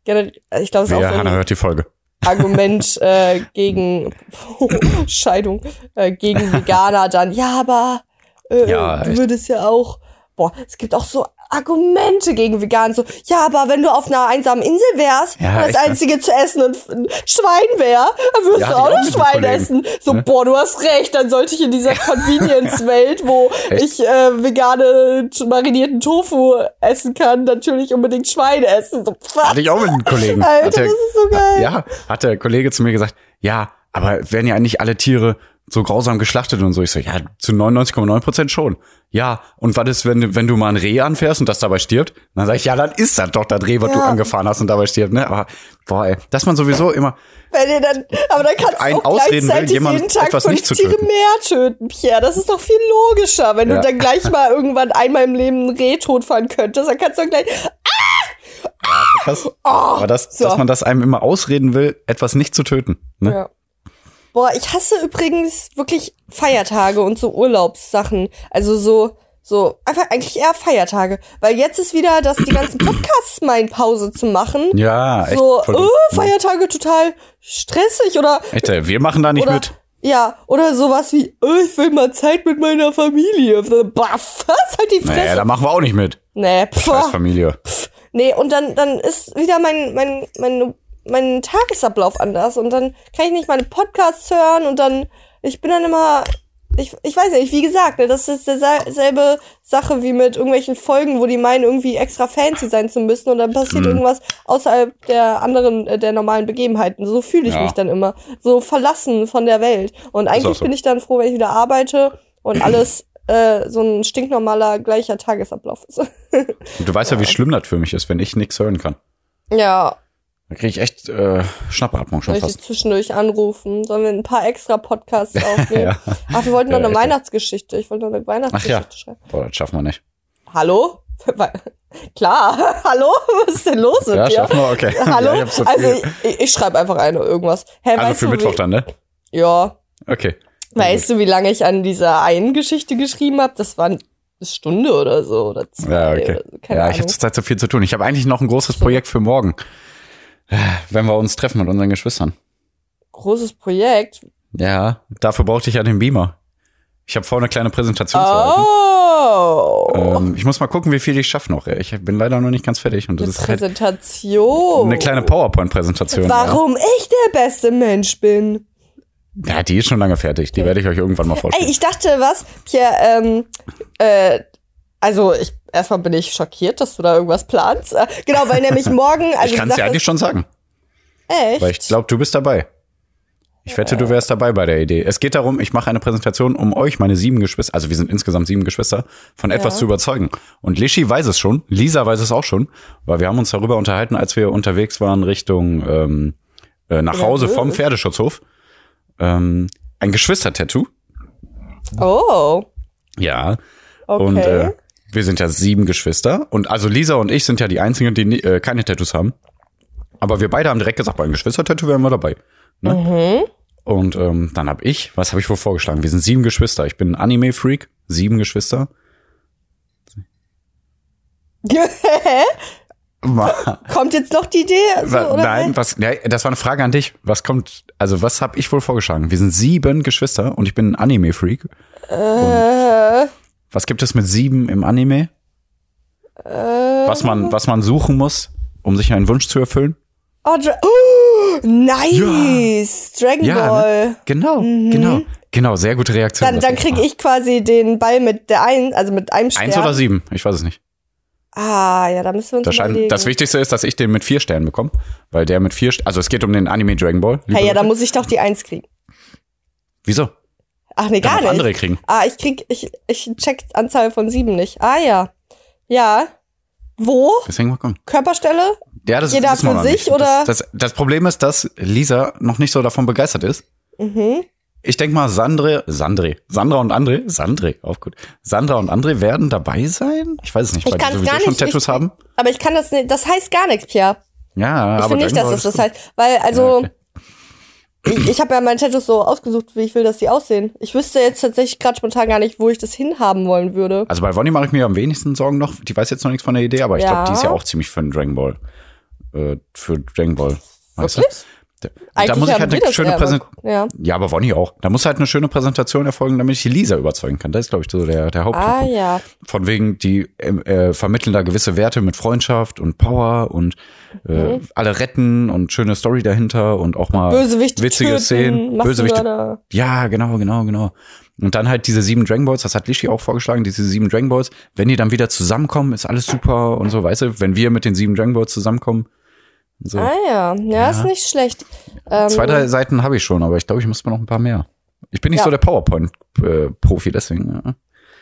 [SPEAKER 1] Generell, ich glaube, es ist auch so
[SPEAKER 2] Hannah
[SPEAKER 1] ein
[SPEAKER 2] hört die Folge.
[SPEAKER 1] Argument [LAUGHS] äh, gegen [LAUGHS] Scheidung, äh, gegen Veganer dann, ja, aber äh,
[SPEAKER 2] Ja,
[SPEAKER 1] du würdest ja auch, boah, es gibt auch so Argumente gegen Veganer, so, ja, aber wenn du auf einer einsamen Insel wärst,
[SPEAKER 2] Ja,
[SPEAKER 1] und das
[SPEAKER 2] ne?
[SPEAKER 1] einzige zu essen ein, ein Schwein wäre, dann würdest
[SPEAKER 2] Ja,
[SPEAKER 1] du auch ein
[SPEAKER 2] den
[SPEAKER 1] Schwein essen. So,
[SPEAKER 2] ne?
[SPEAKER 1] boah, du hast recht, dann sollte ich in dieser [LAUGHS] Convenience-Welt, wo
[SPEAKER 2] Echt?
[SPEAKER 1] ich äh, vegane marinierten Tofu essen kann, natürlich unbedingt Schwein essen. So,
[SPEAKER 2] Hatte ich auch mit einem Kollegen.
[SPEAKER 1] Alter,
[SPEAKER 2] der,
[SPEAKER 1] das ist so geil.
[SPEAKER 2] Ja, hat der Kollege zu mir gesagt, ja, aber werden ja eigentlich alle Tiere so grausam geschlachtet und so. Ich so, ja, zu 99,9 Prozent schon. Ja, und was ist, wenn, du- wenn du mal ein Reh anfährst und das dabei stirbt? Dann sag ich, ja, dann ist das doch das Reh, was du
[SPEAKER 1] Ja.
[SPEAKER 2] angefahren hast und dabei stirbt, ne? Aber, boah, ey, dass man sowieso immer,
[SPEAKER 1] Wenn ihr dann, aber dann kannst du auch
[SPEAKER 2] Ausreden will,
[SPEAKER 1] gleichzeitig
[SPEAKER 2] jemand
[SPEAKER 1] jeden Tag
[SPEAKER 2] etwas
[SPEAKER 1] fünf
[SPEAKER 2] nicht zu
[SPEAKER 1] Tiere
[SPEAKER 2] töten.
[SPEAKER 1] mehr töten, Pierre. Das ist doch viel logischer, wenn
[SPEAKER 2] Ja.
[SPEAKER 1] du dann gleich mal irgendwann einmal im Leben ein Reh totfahren könntest. Dann kannst du dann gleich,
[SPEAKER 2] krass.
[SPEAKER 1] oh,
[SPEAKER 2] Aber das,
[SPEAKER 1] so.
[SPEAKER 2] dass man das einem immer ausreden will, etwas nicht zu töten, ne?
[SPEAKER 1] Ja. Boah, ich hasse übrigens wirklich Feiertage und so Urlaubssachen. Also so, so, einfach eigentlich eher Feiertage. Weil jetzt ist wieder, dass die ganzen [CLEARS THROAT] Podcasts in Pause zu machen.
[SPEAKER 2] Ja, echt.
[SPEAKER 1] so, oh. Feiertage total stressig oder
[SPEAKER 2] Echt, wir machen da nicht
[SPEAKER 1] oder,
[SPEAKER 2] mit.
[SPEAKER 1] Ja, oder sowas wie, oh, ich will mal Zeit mit meiner Familie. Baff, was? Halt die Fresse.
[SPEAKER 2] Nee, da machen wir auch nicht mit.
[SPEAKER 1] nee,
[SPEAKER 2] Scheiß
[SPEAKER 1] pff,
[SPEAKER 2] Familie.
[SPEAKER 1] pff. Nee, und dann, dann ist wieder mein, mein, mein, mein Tagesablauf anders. Und dann kann ich nicht meine Podcasts hören und dann, ich bin dann immer, ich, ich weiß nicht, wie gesagt, ne, das ist dieselbe Sache wie mit irgendwelchen Folgen, wo die meinen, irgendwie extra fancy sein zu müssen und dann passiert
[SPEAKER 2] Mhm.
[SPEAKER 1] irgendwas außerhalb der anderen, äh, der normalen Begebenheiten. So fühle ich
[SPEAKER 2] Ja.
[SPEAKER 1] mich dann immer. So verlassen von der Welt. Und eigentlich
[SPEAKER 2] so.
[SPEAKER 1] bin ich dann froh, wenn ich wieder arbeite und [CLEARS THROAT] alles äh, so ein stinknormaler, gleicher Tagesablauf ist. [LAUGHS]
[SPEAKER 2] Du weißt ja, wie schlimm das für mich ist, wenn ich nichts hören kann.
[SPEAKER 1] ja,
[SPEAKER 2] Da kriege ich echt äh, Schnappatmung schon
[SPEAKER 1] Soll ich
[SPEAKER 2] fast.
[SPEAKER 1] zwischendurch anrufen? Sollen wir ein paar extra Podcasts [LAUGHS] aufnehmen?
[SPEAKER 2] Ja.
[SPEAKER 1] Ach, wir wollten noch
[SPEAKER 2] Ja,
[SPEAKER 1] eine
[SPEAKER 2] echt.
[SPEAKER 1] Weihnachtsgeschichte. Ich wollte noch eine Weihnachtsgeschichte
[SPEAKER 2] Ach
[SPEAKER 1] schreiben.
[SPEAKER 2] Boah, das schaffen wir nicht.
[SPEAKER 1] Hallo? Klar. [LAUGHS] Hallo? Was ist denn los mit
[SPEAKER 2] Ja,
[SPEAKER 1] dir?
[SPEAKER 2] schaffen wir, okay. [LAUGHS]
[SPEAKER 1] Hallo?
[SPEAKER 2] Ja, ich so
[SPEAKER 1] also ich, ich schreibe einfach eine irgendwas. Hä,
[SPEAKER 2] also für
[SPEAKER 1] du,
[SPEAKER 2] Mittwoch
[SPEAKER 1] wie,
[SPEAKER 2] dann, ne?
[SPEAKER 1] Ja.
[SPEAKER 2] Okay.
[SPEAKER 1] Weißt du, wie lange ich an dieser einen Geschichte geschrieben habe? Das war eine Stunde oder so oder zwei.
[SPEAKER 2] Ja, okay.
[SPEAKER 1] So.
[SPEAKER 2] Ja, ich
[SPEAKER 1] Ahnung.
[SPEAKER 2] habe zurzeit so viel zu tun. Ich habe eigentlich noch ein großes Projekt für morgen. Wenn wir uns treffen mit unseren Geschwistern.
[SPEAKER 1] Großes Projekt.
[SPEAKER 2] Ja, dafür brauchte ich ja den Beamer. Ich habe vor, eine kleine Präsentation zu halten.
[SPEAKER 1] Oh.
[SPEAKER 2] Ähm, ich muss mal gucken, wie viel ich schaffe noch. ey. Ich bin leider noch nicht ganz fertig. Und das
[SPEAKER 1] eine
[SPEAKER 2] ist halt
[SPEAKER 1] Präsentation.
[SPEAKER 2] eine kleine PowerPoint-Präsentation. Ja.
[SPEAKER 1] Warum ich der beste Mensch bin.
[SPEAKER 2] ja, die ist schon lange fertig. Die werde ich euch irgendwann mal
[SPEAKER 1] Ey,
[SPEAKER 2] vorstellen.
[SPEAKER 1] ich dachte, was, Pierre, ähm, äh, also ich, erstmal bin ich schockiert, dass du da irgendwas planst. Äh, genau, weil nämlich [LAUGHS] morgen, also
[SPEAKER 2] ich kann es dir eigentlich schon sagen.
[SPEAKER 1] echt?
[SPEAKER 2] Weil ich glaube, du bist dabei. Ich wette, du wärst dabei bei der Idee. Es geht darum, ich mache eine Präsentation, um euch, meine sieben Geschwister, also wir sind insgesamt sieben Geschwister, von etwas
[SPEAKER 1] Ja.
[SPEAKER 2] zu überzeugen. Und Lischi weiß es schon, Lisa weiß es auch schon, weil wir haben uns darüber unterhalten, als wir unterwegs waren Richtung ähm, äh, nach Hause vom
[SPEAKER 1] Nervös.
[SPEAKER 2] Pferdeschutzhof. Ähm, ein Geschwister-Tattoo.
[SPEAKER 1] Oh,
[SPEAKER 2] Ja.
[SPEAKER 1] okay.
[SPEAKER 2] Und äh, wir sind ja sieben Geschwister. Und also Lisa und ich sind ja die einzigen, die äh, keine Tattoos haben. Aber wir beide haben direkt gesagt, bei einem Geschwister-Tattoo wären wir dabei. Ne?
[SPEAKER 1] mhm.
[SPEAKER 2] Und ähm, dann habe ich, was habe ich wohl vorgeschlagen? Wir sind sieben Geschwister. Ich bin ein Anime-Freak, sieben Geschwister. [LAUGHS]
[SPEAKER 1] Kommt jetzt noch die Idee? So, oder
[SPEAKER 2] Nein, was? Ja, das war eine Frage an dich. Was kommt? Also was habe ich wohl vorgeschlagen? Wir sind sieben Geschwister und ich bin ein Anime-Freak.
[SPEAKER 1] Äh,
[SPEAKER 2] Was gibt es mit sieben im Anime?
[SPEAKER 1] äh,
[SPEAKER 2] Was man, was man suchen muss, um sich einen Wunsch zu erfüllen?
[SPEAKER 1] oh, Dra oh, Nice! Dragon
[SPEAKER 2] Ja,
[SPEAKER 1] Ball.
[SPEAKER 2] ne? Genau, genau, genau. Sehr gute Reaktion.
[SPEAKER 1] Dann, dann kriege ich quasi den Ball mit der ein, also mit einem Stern.
[SPEAKER 2] Eins oder sieben, ich weiß es nicht.
[SPEAKER 1] Ah, ja, da müssen wir uns
[SPEAKER 2] Das, scheint, das Wichtigste ist, dass ich den mit vier Sternen bekomme, weil der mit vier, also es geht um den Anime Dragon Ball.
[SPEAKER 1] Hey, ja, da muss ich doch die Eins kriegen.
[SPEAKER 2] Wieso?
[SPEAKER 1] Ach nee, gar nicht.
[SPEAKER 2] andere kriegen.
[SPEAKER 1] Ah, ich krieg, ich, ich check Anzahl von sieben nicht. Ah ja. Ja. Wo?
[SPEAKER 2] Deswegen mal gucken.
[SPEAKER 1] Körperstelle?
[SPEAKER 2] Ja, das
[SPEAKER 1] Jeder für sich,
[SPEAKER 2] nicht.
[SPEAKER 1] oder?
[SPEAKER 2] Das, das, das Problem ist, dass Lisa noch nicht so davon begeistert ist.
[SPEAKER 1] Mhm.
[SPEAKER 2] Ich denke mal, Sandre, Sandre, Sandra und André, Sandre, auch gut. Sandra und André werden dabei sein? Ich weiß es nicht,
[SPEAKER 1] Ich
[SPEAKER 2] weil die
[SPEAKER 1] kann's
[SPEAKER 2] sowieso
[SPEAKER 1] gar
[SPEAKER 2] schon
[SPEAKER 1] nicht
[SPEAKER 2] Tattoos
[SPEAKER 1] richtig-
[SPEAKER 2] haben.
[SPEAKER 1] Aber ich kann das nicht, das heißt gar nichts, Pierre.
[SPEAKER 2] Ja,
[SPEAKER 1] Ich
[SPEAKER 2] aber
[SPEAKER 1] finde nicht, dass es das heißt. Weil, also,
[SPEAKER 2] Ja, okay.
[SPEAKER 1] Ich, ich habe ja meine Tattoos so ausgesucht, wie ich will, dass die aussehen. Ich wüsste jetzt tatsächlich gerade spontan gar nicht, wo ich das hinhaben wollen würde.
[SPEAKER 2] Also bei Wonny mache ich mir am wenigsten Sorgen noch. Die weiß jetzt noch nichts von der Idee, aber ich
[SPEAKER 1] Ja.
[SPEAKER 2] glaube, die ist ja auch ziemlich für den Dragon Ball. Äh, für Dragon Ball. Weißt du?
[SPEAKER 1] Wirklich?
[SPEAKER 2] Da, muss ich halt eine schöne Präsentation.
[SPEAKER 1] Ja.
[SPEAKER 2] Ja, aber Wonny auch. Da muss halt eine schöne Präsentation erfolgen, damit ich die Lisa überzeugen kann. Das ist, glaube ich, so der, der Hauptpunkt.
[SPEAKER 1] Ah ja.
[SPEAKER 2] Von wegen, die äh, vermitteln da gewisse Werte mit Freundschaft und Power und äh,
[SPEAKER 1] Mhm.
[SPEAKER 2] alle retten und schöne Story dahinter und auch mal witzige
[SPEAKER 1] töten,
[SPEAKER 2] Szenen. Bösewichte. Ja, genau, genau, genau. Und dann halt diese sieben Dragon Balls, das hat Lishi auch vorgeschlagen, diese sieben Dragon Balls. Wenn die dann wieder zusammenkommen, ist alles super und so, weißt du, wenn wir mit den sieben Dragon Balls zusammenkommen. So.
[SPEAKER 1] Ah ja. ja,
[SPEAKER 2] Ja.
[SPEAKER 1] ist nicht schlecht. Ähm,
[SPEAKER 2] Zwei, drei Seiten habe ich schon, aber ich glaube, ich muss mir noch ein paar mehr. Ich bin nicht
[SPEAKER 1] Ja.
[SPEAKER 2] so der PowerPoint-Profi, deswegen. Ja.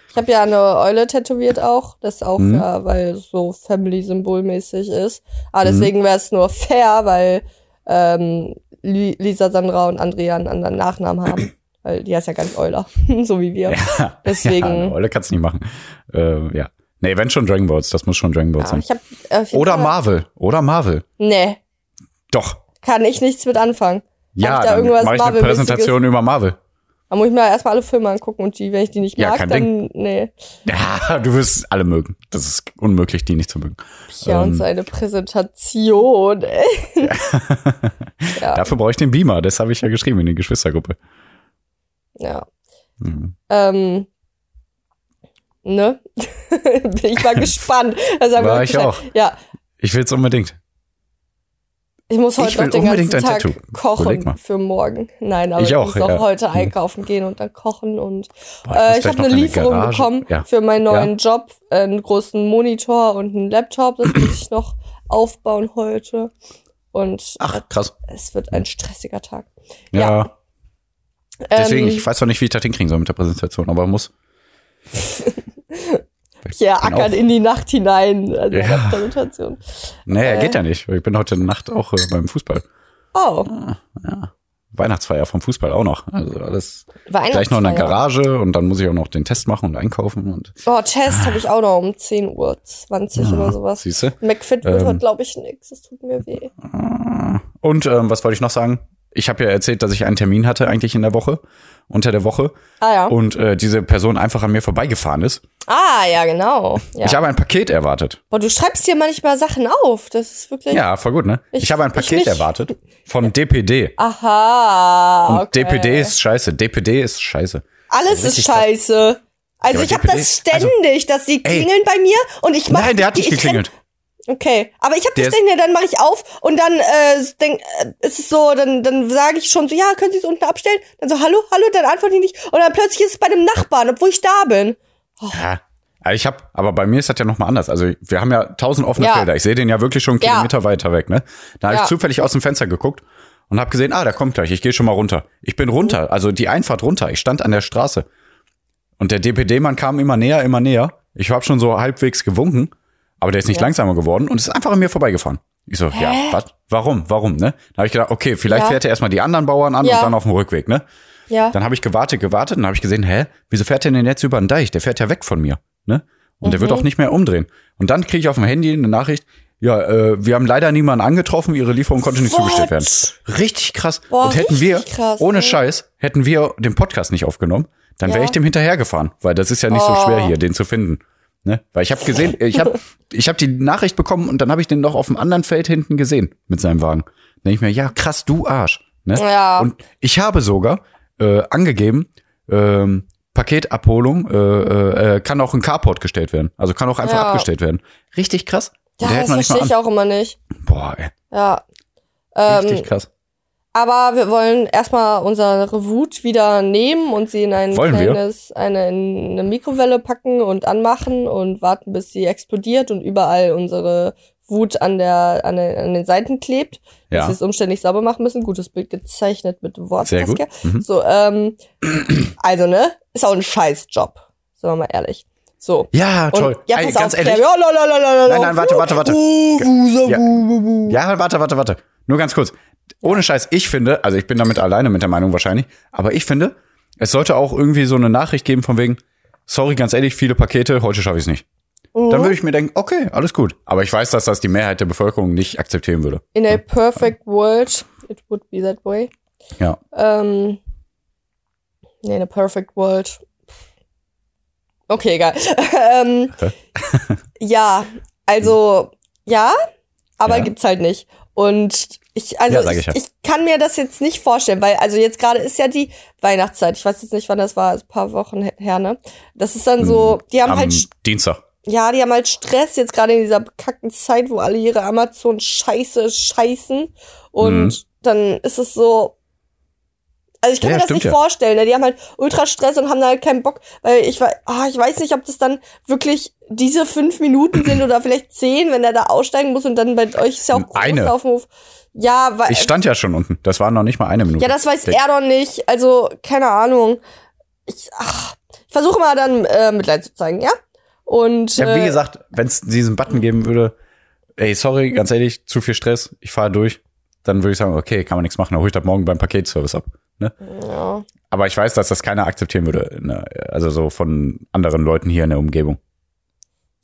[SPEAKER 1] Ich habe ja eine Eule tätowiert auch, das auch,
[SPEAKER 2] Mhm.
[SPEAKER 1] ja, weil es so Family-Symbolmäßig ist. Aber
[SPEAKER 2] Mhm.
[SPEAKER 1] deswegen wäre es nur fair, weil ähm, Li Lisa, Sandra und Andrea einen anderen Nachnamen haben. weil die heißt ja gar nicht Euler, [LAUGHS] so wie wir.
[SPEAKER 2] Ja, [LAUGHS]
[SPEAKER 1] Deswegen-
[SPEAKER 2] Olle kannst du nicht machen. Äh, ja. Nee, wenn schon Dragon Balls, das muss schon Dragon Balls
[SPEAKER 1] Ja,
[SPEAKER 2] sein.
[SPEAKER 1] ich hab, äh,
[SPEAKER 2] Oder
[SPEAKER 1] Fall-
[SPEAKER 2] Marvel. Oder Marvel.
[SPEAKER 1] Nee,
[SPEAKER 2] Doch.
[SPEAKER 1] kann ich nichts mit anfangen.
[SPEAKER 2] Ja,
[SPEAKER 1] ich da irgendwas
[SPEAKER 2] mache ich eine? Präsentation über Marvel.
[SPEAKER 1] Da muss ich mir erstmal alle Filme angucken und die, wenn ich die nicht
[SPEAKER 2] Ja,
[SPEAKER 1] mag,
[SPEAKER 2] kein
[SPEAKER 1] dann, nee.
[SPEAKER 2] Ja, [LAUGHS] du wirst alle mögen. Das ist unmöglich, die nicht zu mögen.
[SPEAKER 1] Ja, und
[SPEAKER 2] Ähm.
[SPEAKER 1] seine Präsentation, ey. [LAUGHS] Ja.
[SPEAKER 2] Dafür brauche ich den Beamer. Das habe ich ja geschrieben in die Geschwistergruppe.
[SPEAKER 1] Ja.
[SPEAKER 2] Mhm.
[SPEAKER 1] Ähm, ne? [LAUGHS] Ich mal [LAUGHS] gespannt. Also,
[SPEAKER 2] War ich
[SPEAKER 1] Bescheid.
[SPEAKER 2] auch.
[SPEAKER 1] Ja,
[SPEAKER 2] Ich will es unbedingt.
[SPEAKER 1] ich muss
[SPEAKER 2] Ich
[SPEAKER 1] heute
[SPEAKER 2] will
[SPEAKER 1] noch den ganzen Tag
[SPEAKER 2] Tattoo.
[SPEAKER 1] Kochen für morgen. Nein, aber
[SPEAKER 2] Ich
[SPEAKER 1] ich,
[SPEAKER 2] auch,
[SPEAKER 1] muss auch
[SPEAKER 2] ja.
[SPEAKER 1] heute
[SPEAKER 2] Mhm.
[SPEAKER 1] einkaufen gehen und dann kochen und
[SPEAKER 2] Boah,
[SPEAKER 1] äh,
[SPEAKER 2] muss
[SPEAKER 1] ich habe eine Lieferung
[SPEAKER 2] Garage.
[SPEAKER 1] bekommen
[SPEAKER 2] Ja.
[SPEAKER 1] für meinen neuen Job, äh, einen großen Monitor und einen Laptop. Das muss ich noch aufbauen heute. Und
[SPEAKER 2] Ach, krass.
[SPEAKER 1] es wird ein stressiger Tag.
[SPEAKER 2] Ja. Deswegen,
[SPEAKER 1] Ähm,
[SPEAKER 2] ich weiß noch nicht, wie ich das hinkriegen soll mit der Präsentation, aber muss. [LAUGHS]
[SPEAKER 1] Pierre ackert in die Nacht hinein. Also
[SPEAKER 2] Ja.
[SPEAKER 1] ja. Präsentation.
[SPEAKER 2] Naja,
[SPEAKER 1] Äh.
[SPEAKER 2] geht ja nicht. Ich bin heute Nacht auch äh, beim Fußball.
[SPEAKER 1] Oh,
[SPEAKER 2] Ja. Weihnachtsfeier vom Fußball auch noch. Also alles gleich noch in der Garage und dann muss ich auch noch den Test machen und einkaufen und
[SPEAKER 1] Oh, Test habe ich auch noch um 10 Uhr 20 oder sowas.
[SPEAKER 2] siehst du?
[SPEAKER 1] McFit wird
[SPEAKER 2] Ähm.
[SPEAKER 1] heute, glaube ich, nix. Das tut mir weh.
[SPEAKER 2] Und ähm, was wollte ich noch sagen? Ich habe ja erzählt, dass ich einen Termin hatte eigentlich in der Woche, unter der Woche
[SPEAKER 1] Ah ja.
[SPEAKER 2] und äh, diese Person einfach an mir vorbeigefahren ist.
[SPEAKER 1] ah, ja, genau. Ja.
[SPEAKER 2] Ich habe ein Paket erwartet.
[SPEAKER 1] Boah, du schreibst dir manchmal Sachen auf. Das ist wirklich.
[SPEAKER 2] Ja, voll gut, ne? Ich,
[SPEAKER 1] Ich-
[SPEAKER 2] habe ein Paket erwartet von DPD.
[SPEAKER 1] Aha.
[SPEAKER 2] Und
[SPEAKER 1] Okay.
[SPEAKER 2] DPD ist scheiße. DPD ist scheiße.
[SPEAKER 1] Alles ist
[SPEAKER 2] richtig krass.
[SPEAKER 1] scheiße. Also
[SPEAKER 2] aber
[SPEAKER 1] ich habe das
[SPEAKER 2] also-
[SPEAKER 1] ständig, dass sie
[SPEAKER 2] Ey.
[SPEAKER 1] klingeln bei mir und ich mach
[SPEAKER 2] Nein, der hat nicht geklingelt.
[SPEAKER 1] Okay, aber ich habe das Ding, ja, dann mache ich auf und dann äh, denk, äh, ist es so, dann dann sage ich schon so, ja, können Sie es unten abstellen? Dann so, hallo, hallo, dann antworte ich nicht und dann plötzlich ist es bei dem Nachbarn, obwohl ich da bin.
[SPEAKER 2] Ja. Also ich habe, aber bei mir ist das ja noch mal anders. Also wir haben ja tausend offene
[SPEAKER 1] Ja.
[SPEAKER 2] Felder. Ich sehe den ja wirklich schon einen
[SPEAKER 1] Ja.
[SPEAKER 2] Kilometer weiter weg. Ne? Da habe
[SPEAKER 1] Ja.
[SPEAKER 2] ich zufällig aus dem Fenster geguckt und habe gesehen, ah, der kommt gleich. Ich gehe schon mal runter. Ich bin runter, also die Einfahrt runter. Ich stand an der Straße und der DPD-Mann kam immer näher, immer näher. Ich habe schon so halbwegs gewunken, aber der ist nicht
[SPEAKER 1] Ja.
[SPEAKER 2] langsamer geworden und ist einfach an mir vorbeigefahren. Ich so, ja, was? Warum? Warum? Ne? Da habe ich gedacht, okay, vielleicht
[SPEAKER 1] Ja.
[SPEAKER 2] fährt er erstmal die anderen Bauern an
[SPEAKER 1] Ja.
[SPEAKER 2] und dann auf dem Rückweg, ne?
[SPEAKER 1] Ja.
[SPEAKER 2] Dann habe ich gewartet, gewartet und habe ich gesehen, hä, wieso fährt der denn jetzt über den Deich? Der fährt ja weg von mir, ne? Und der wird
[SPEAKER 1] Mhm.
[SPEAKER 2] auch nicht mehr umdrehen. Und dann kriege ich auf dem Handy eine Nachricht, ja, äh, wir haben leider niemanden angetroffen, ihre Lieferung konnte nicht
[SPEAKER 1] What?
[SPEAKER 2] zugestellt werden. Richtig krass.
[SPEAKER 1] Boah,
[SPEAKER 2] und hätten wir,
[SPEAKER 1] krass,
[SPEAKER 2] ohne
[SPEAKER 1] ey.
[SPEAKER 2] Scheiß, hätten wir den Podcast nicht aufgenommen, dann wäre
[SPEAKER 1] Ja.
[SPEAKER 2] ich dem hinterhergefahren, weil das ist ja nicht so
[SPEAKER 1] Oh.
[SPEAKER 2] schwer hier, den zu finden. Ne? Weil ich habe gesehen, [LAUGHS] ich habe ich hab die Nachricht bekommen und dann habe ich den noch auf dem anderen Feld hinten gesehen mit seinem Wagen. Dann denk ich mir, ja, krass, du Arsch. Ne?
[SPEAKER 1] Ja.
[SPEAKER 2] Und ich habe sogar äh, angegeben, ähm, Paketabholung äh, äh, äh, kann auch in Carport gestellt werden. Also kann auch einfach
[SPEAKER 1] Ja.
[SPEAKER 2] abgestellt werden. Richtig krass.
[SPEAKER 1] Ja, das verstehe ich auch immer nicht.
[SPEAKER 2] Boah, ey,
[SPEAKER 1] Ja.
[SPEAKER 2] richtig
[SPEAKER 1] Ähm,
[SPEAKER 2] krass.
[SPEAKER 1] Aber wir wollen erstmal unsere Wut wieder nehmen und sie in ein
[SPEAKER 2] Wollen
[SPEAKER 1] kleines, eine, in eine Mikrowelle packen und anmachen und warten, bis sie explodiert und überall unsere Wut an der, an den, an den Seiten klebt. Dass
[SPEAKER 2] Ja.
[SPEAKER 1] wir es umständlich sauber machen müssen. Gutes Bild gezeichnet mit
[SPEAKER 2] Sehr gut.
[SPEAKER 1] Wortmaske.
[SPEAKER 2] Mhm.
[SPEAKER 1] So, ähm, also, ne? Ist auch ein Scheißjob. Sagen wir mal ehrlich. So.
[SPEAKER 2] Ja, toll.
[SPEAKER 1] Und, ja,
[SPEAKER 2] Ey,
[SPEAKER 1] pass
[SPEAKER 2] ganz
[SPEAKER 1] auf,
[SPEAKER 2] ehrlich.
[SPEAKER 1] Ja, lalalala.
[SPEAKER 2] Nein, nein, warte, warte, warte.
[SPEAKER 1] Uh,
[SPEAKER 2] Ja. Ja, warte, warte, warte. Nur ganz kurz. Ohne Scheiß, ich finde, also ich bin damit alleine mit der Meinung wahrscheinlich, aber ich finde, es sollte auch irgendwie so eine Nachricht geben von wegen, sorry, ganz ehrlich, viele Pakete, heute schaffe ich es nicht.
[SPEAKER 1] Mhm.
[SPEAKER 2] Dann würde ich mir denken, okay, alles gut. Aber ich weiß, dass das die Mehrheit der Bevölkerung nicht akzeptieren würde.
[SPEAKER 1] In a perfect world, it would be that way.
[SPEAKER 2] Ja.
[SPEAKER 1] Ähm, nee, in a perfect world. Okay, egal. [LAUGHS] ähm, ja, also, ja, aber
[SPEAKER 2] Ja.
[SPEAKER 1] gibt's halt nicht. Und ich, also
[SPEAKER 2] Ja,
[SPEAKER 1] ich,
[SPEAKER 2] ich ja.
[SPEAKER 1] ich kann mir das jetzt nicht vorstellen, weil, also jetzt gerade ist ja die Weihnachtszeit. Ich weiß jetzt nicht, wann das war, ein paar Wochen her, ne? Das ist dann so, die haben
[SPEAKER 2] Am
[SPEAKER 1] halt
[SPEAKER 2] Dienstag.
[SPEAKER 1] ja, die haben halt Stress jetzt gerade in dieser bekackten Zeit, wo alle ihre Amazon-Scheiße scheißen. Und
[SPEAKER 2] Mhm.
[SPEAKER 1] dann ist es so. Also ich kann
[SPEAKER 2] Ja,
[SPEAKER 1] mir das nicht
[SPEAKER 2] ja.
[SPEAKER 1] vorstellen. Ne? Die haben halt ultra Stress und haben da halt keinen Bock, weil ich, ah, ich weiß nicht, ob das dann wirklich diese fünf Minuten sind oder vielleicht zehn, wenn er da aussteigen muss und dann bei euch ist ja auch groß
[SPEAKER 2] Eine.
[SPEAKER 1] auf dem Hof. Ja, weil
[SPEAKER 2] Ich stand ja schon unten. Das waren noch nicht mal eine Minute.
[SPEAKER 1] ja, das weiß er doch nicht. Also, keine Ahnung. Ich, ach, ich versuche mal dann äh, Mitleid zu zeigen, ja? Und
[SPEAKER 2] Ja, wie
[SPEAKER 1] äh,
[SPEAKER 2] gesagt, wenn es diesen Button geben würde, ey, sorry, ganz ehrlich, zu viel Stress, ich fahre durch, dann würde ich sagen, okay, kann man nichts machen, dann hol ich das morgen beim Paketservice ab. Ne?
[SPEAKER 1] ja.
[SPEAKER 2] Aber ich weiß, dass das keiner akzeptieren würde. Ne? Also so von anderen Leuten hier in der Umgebung.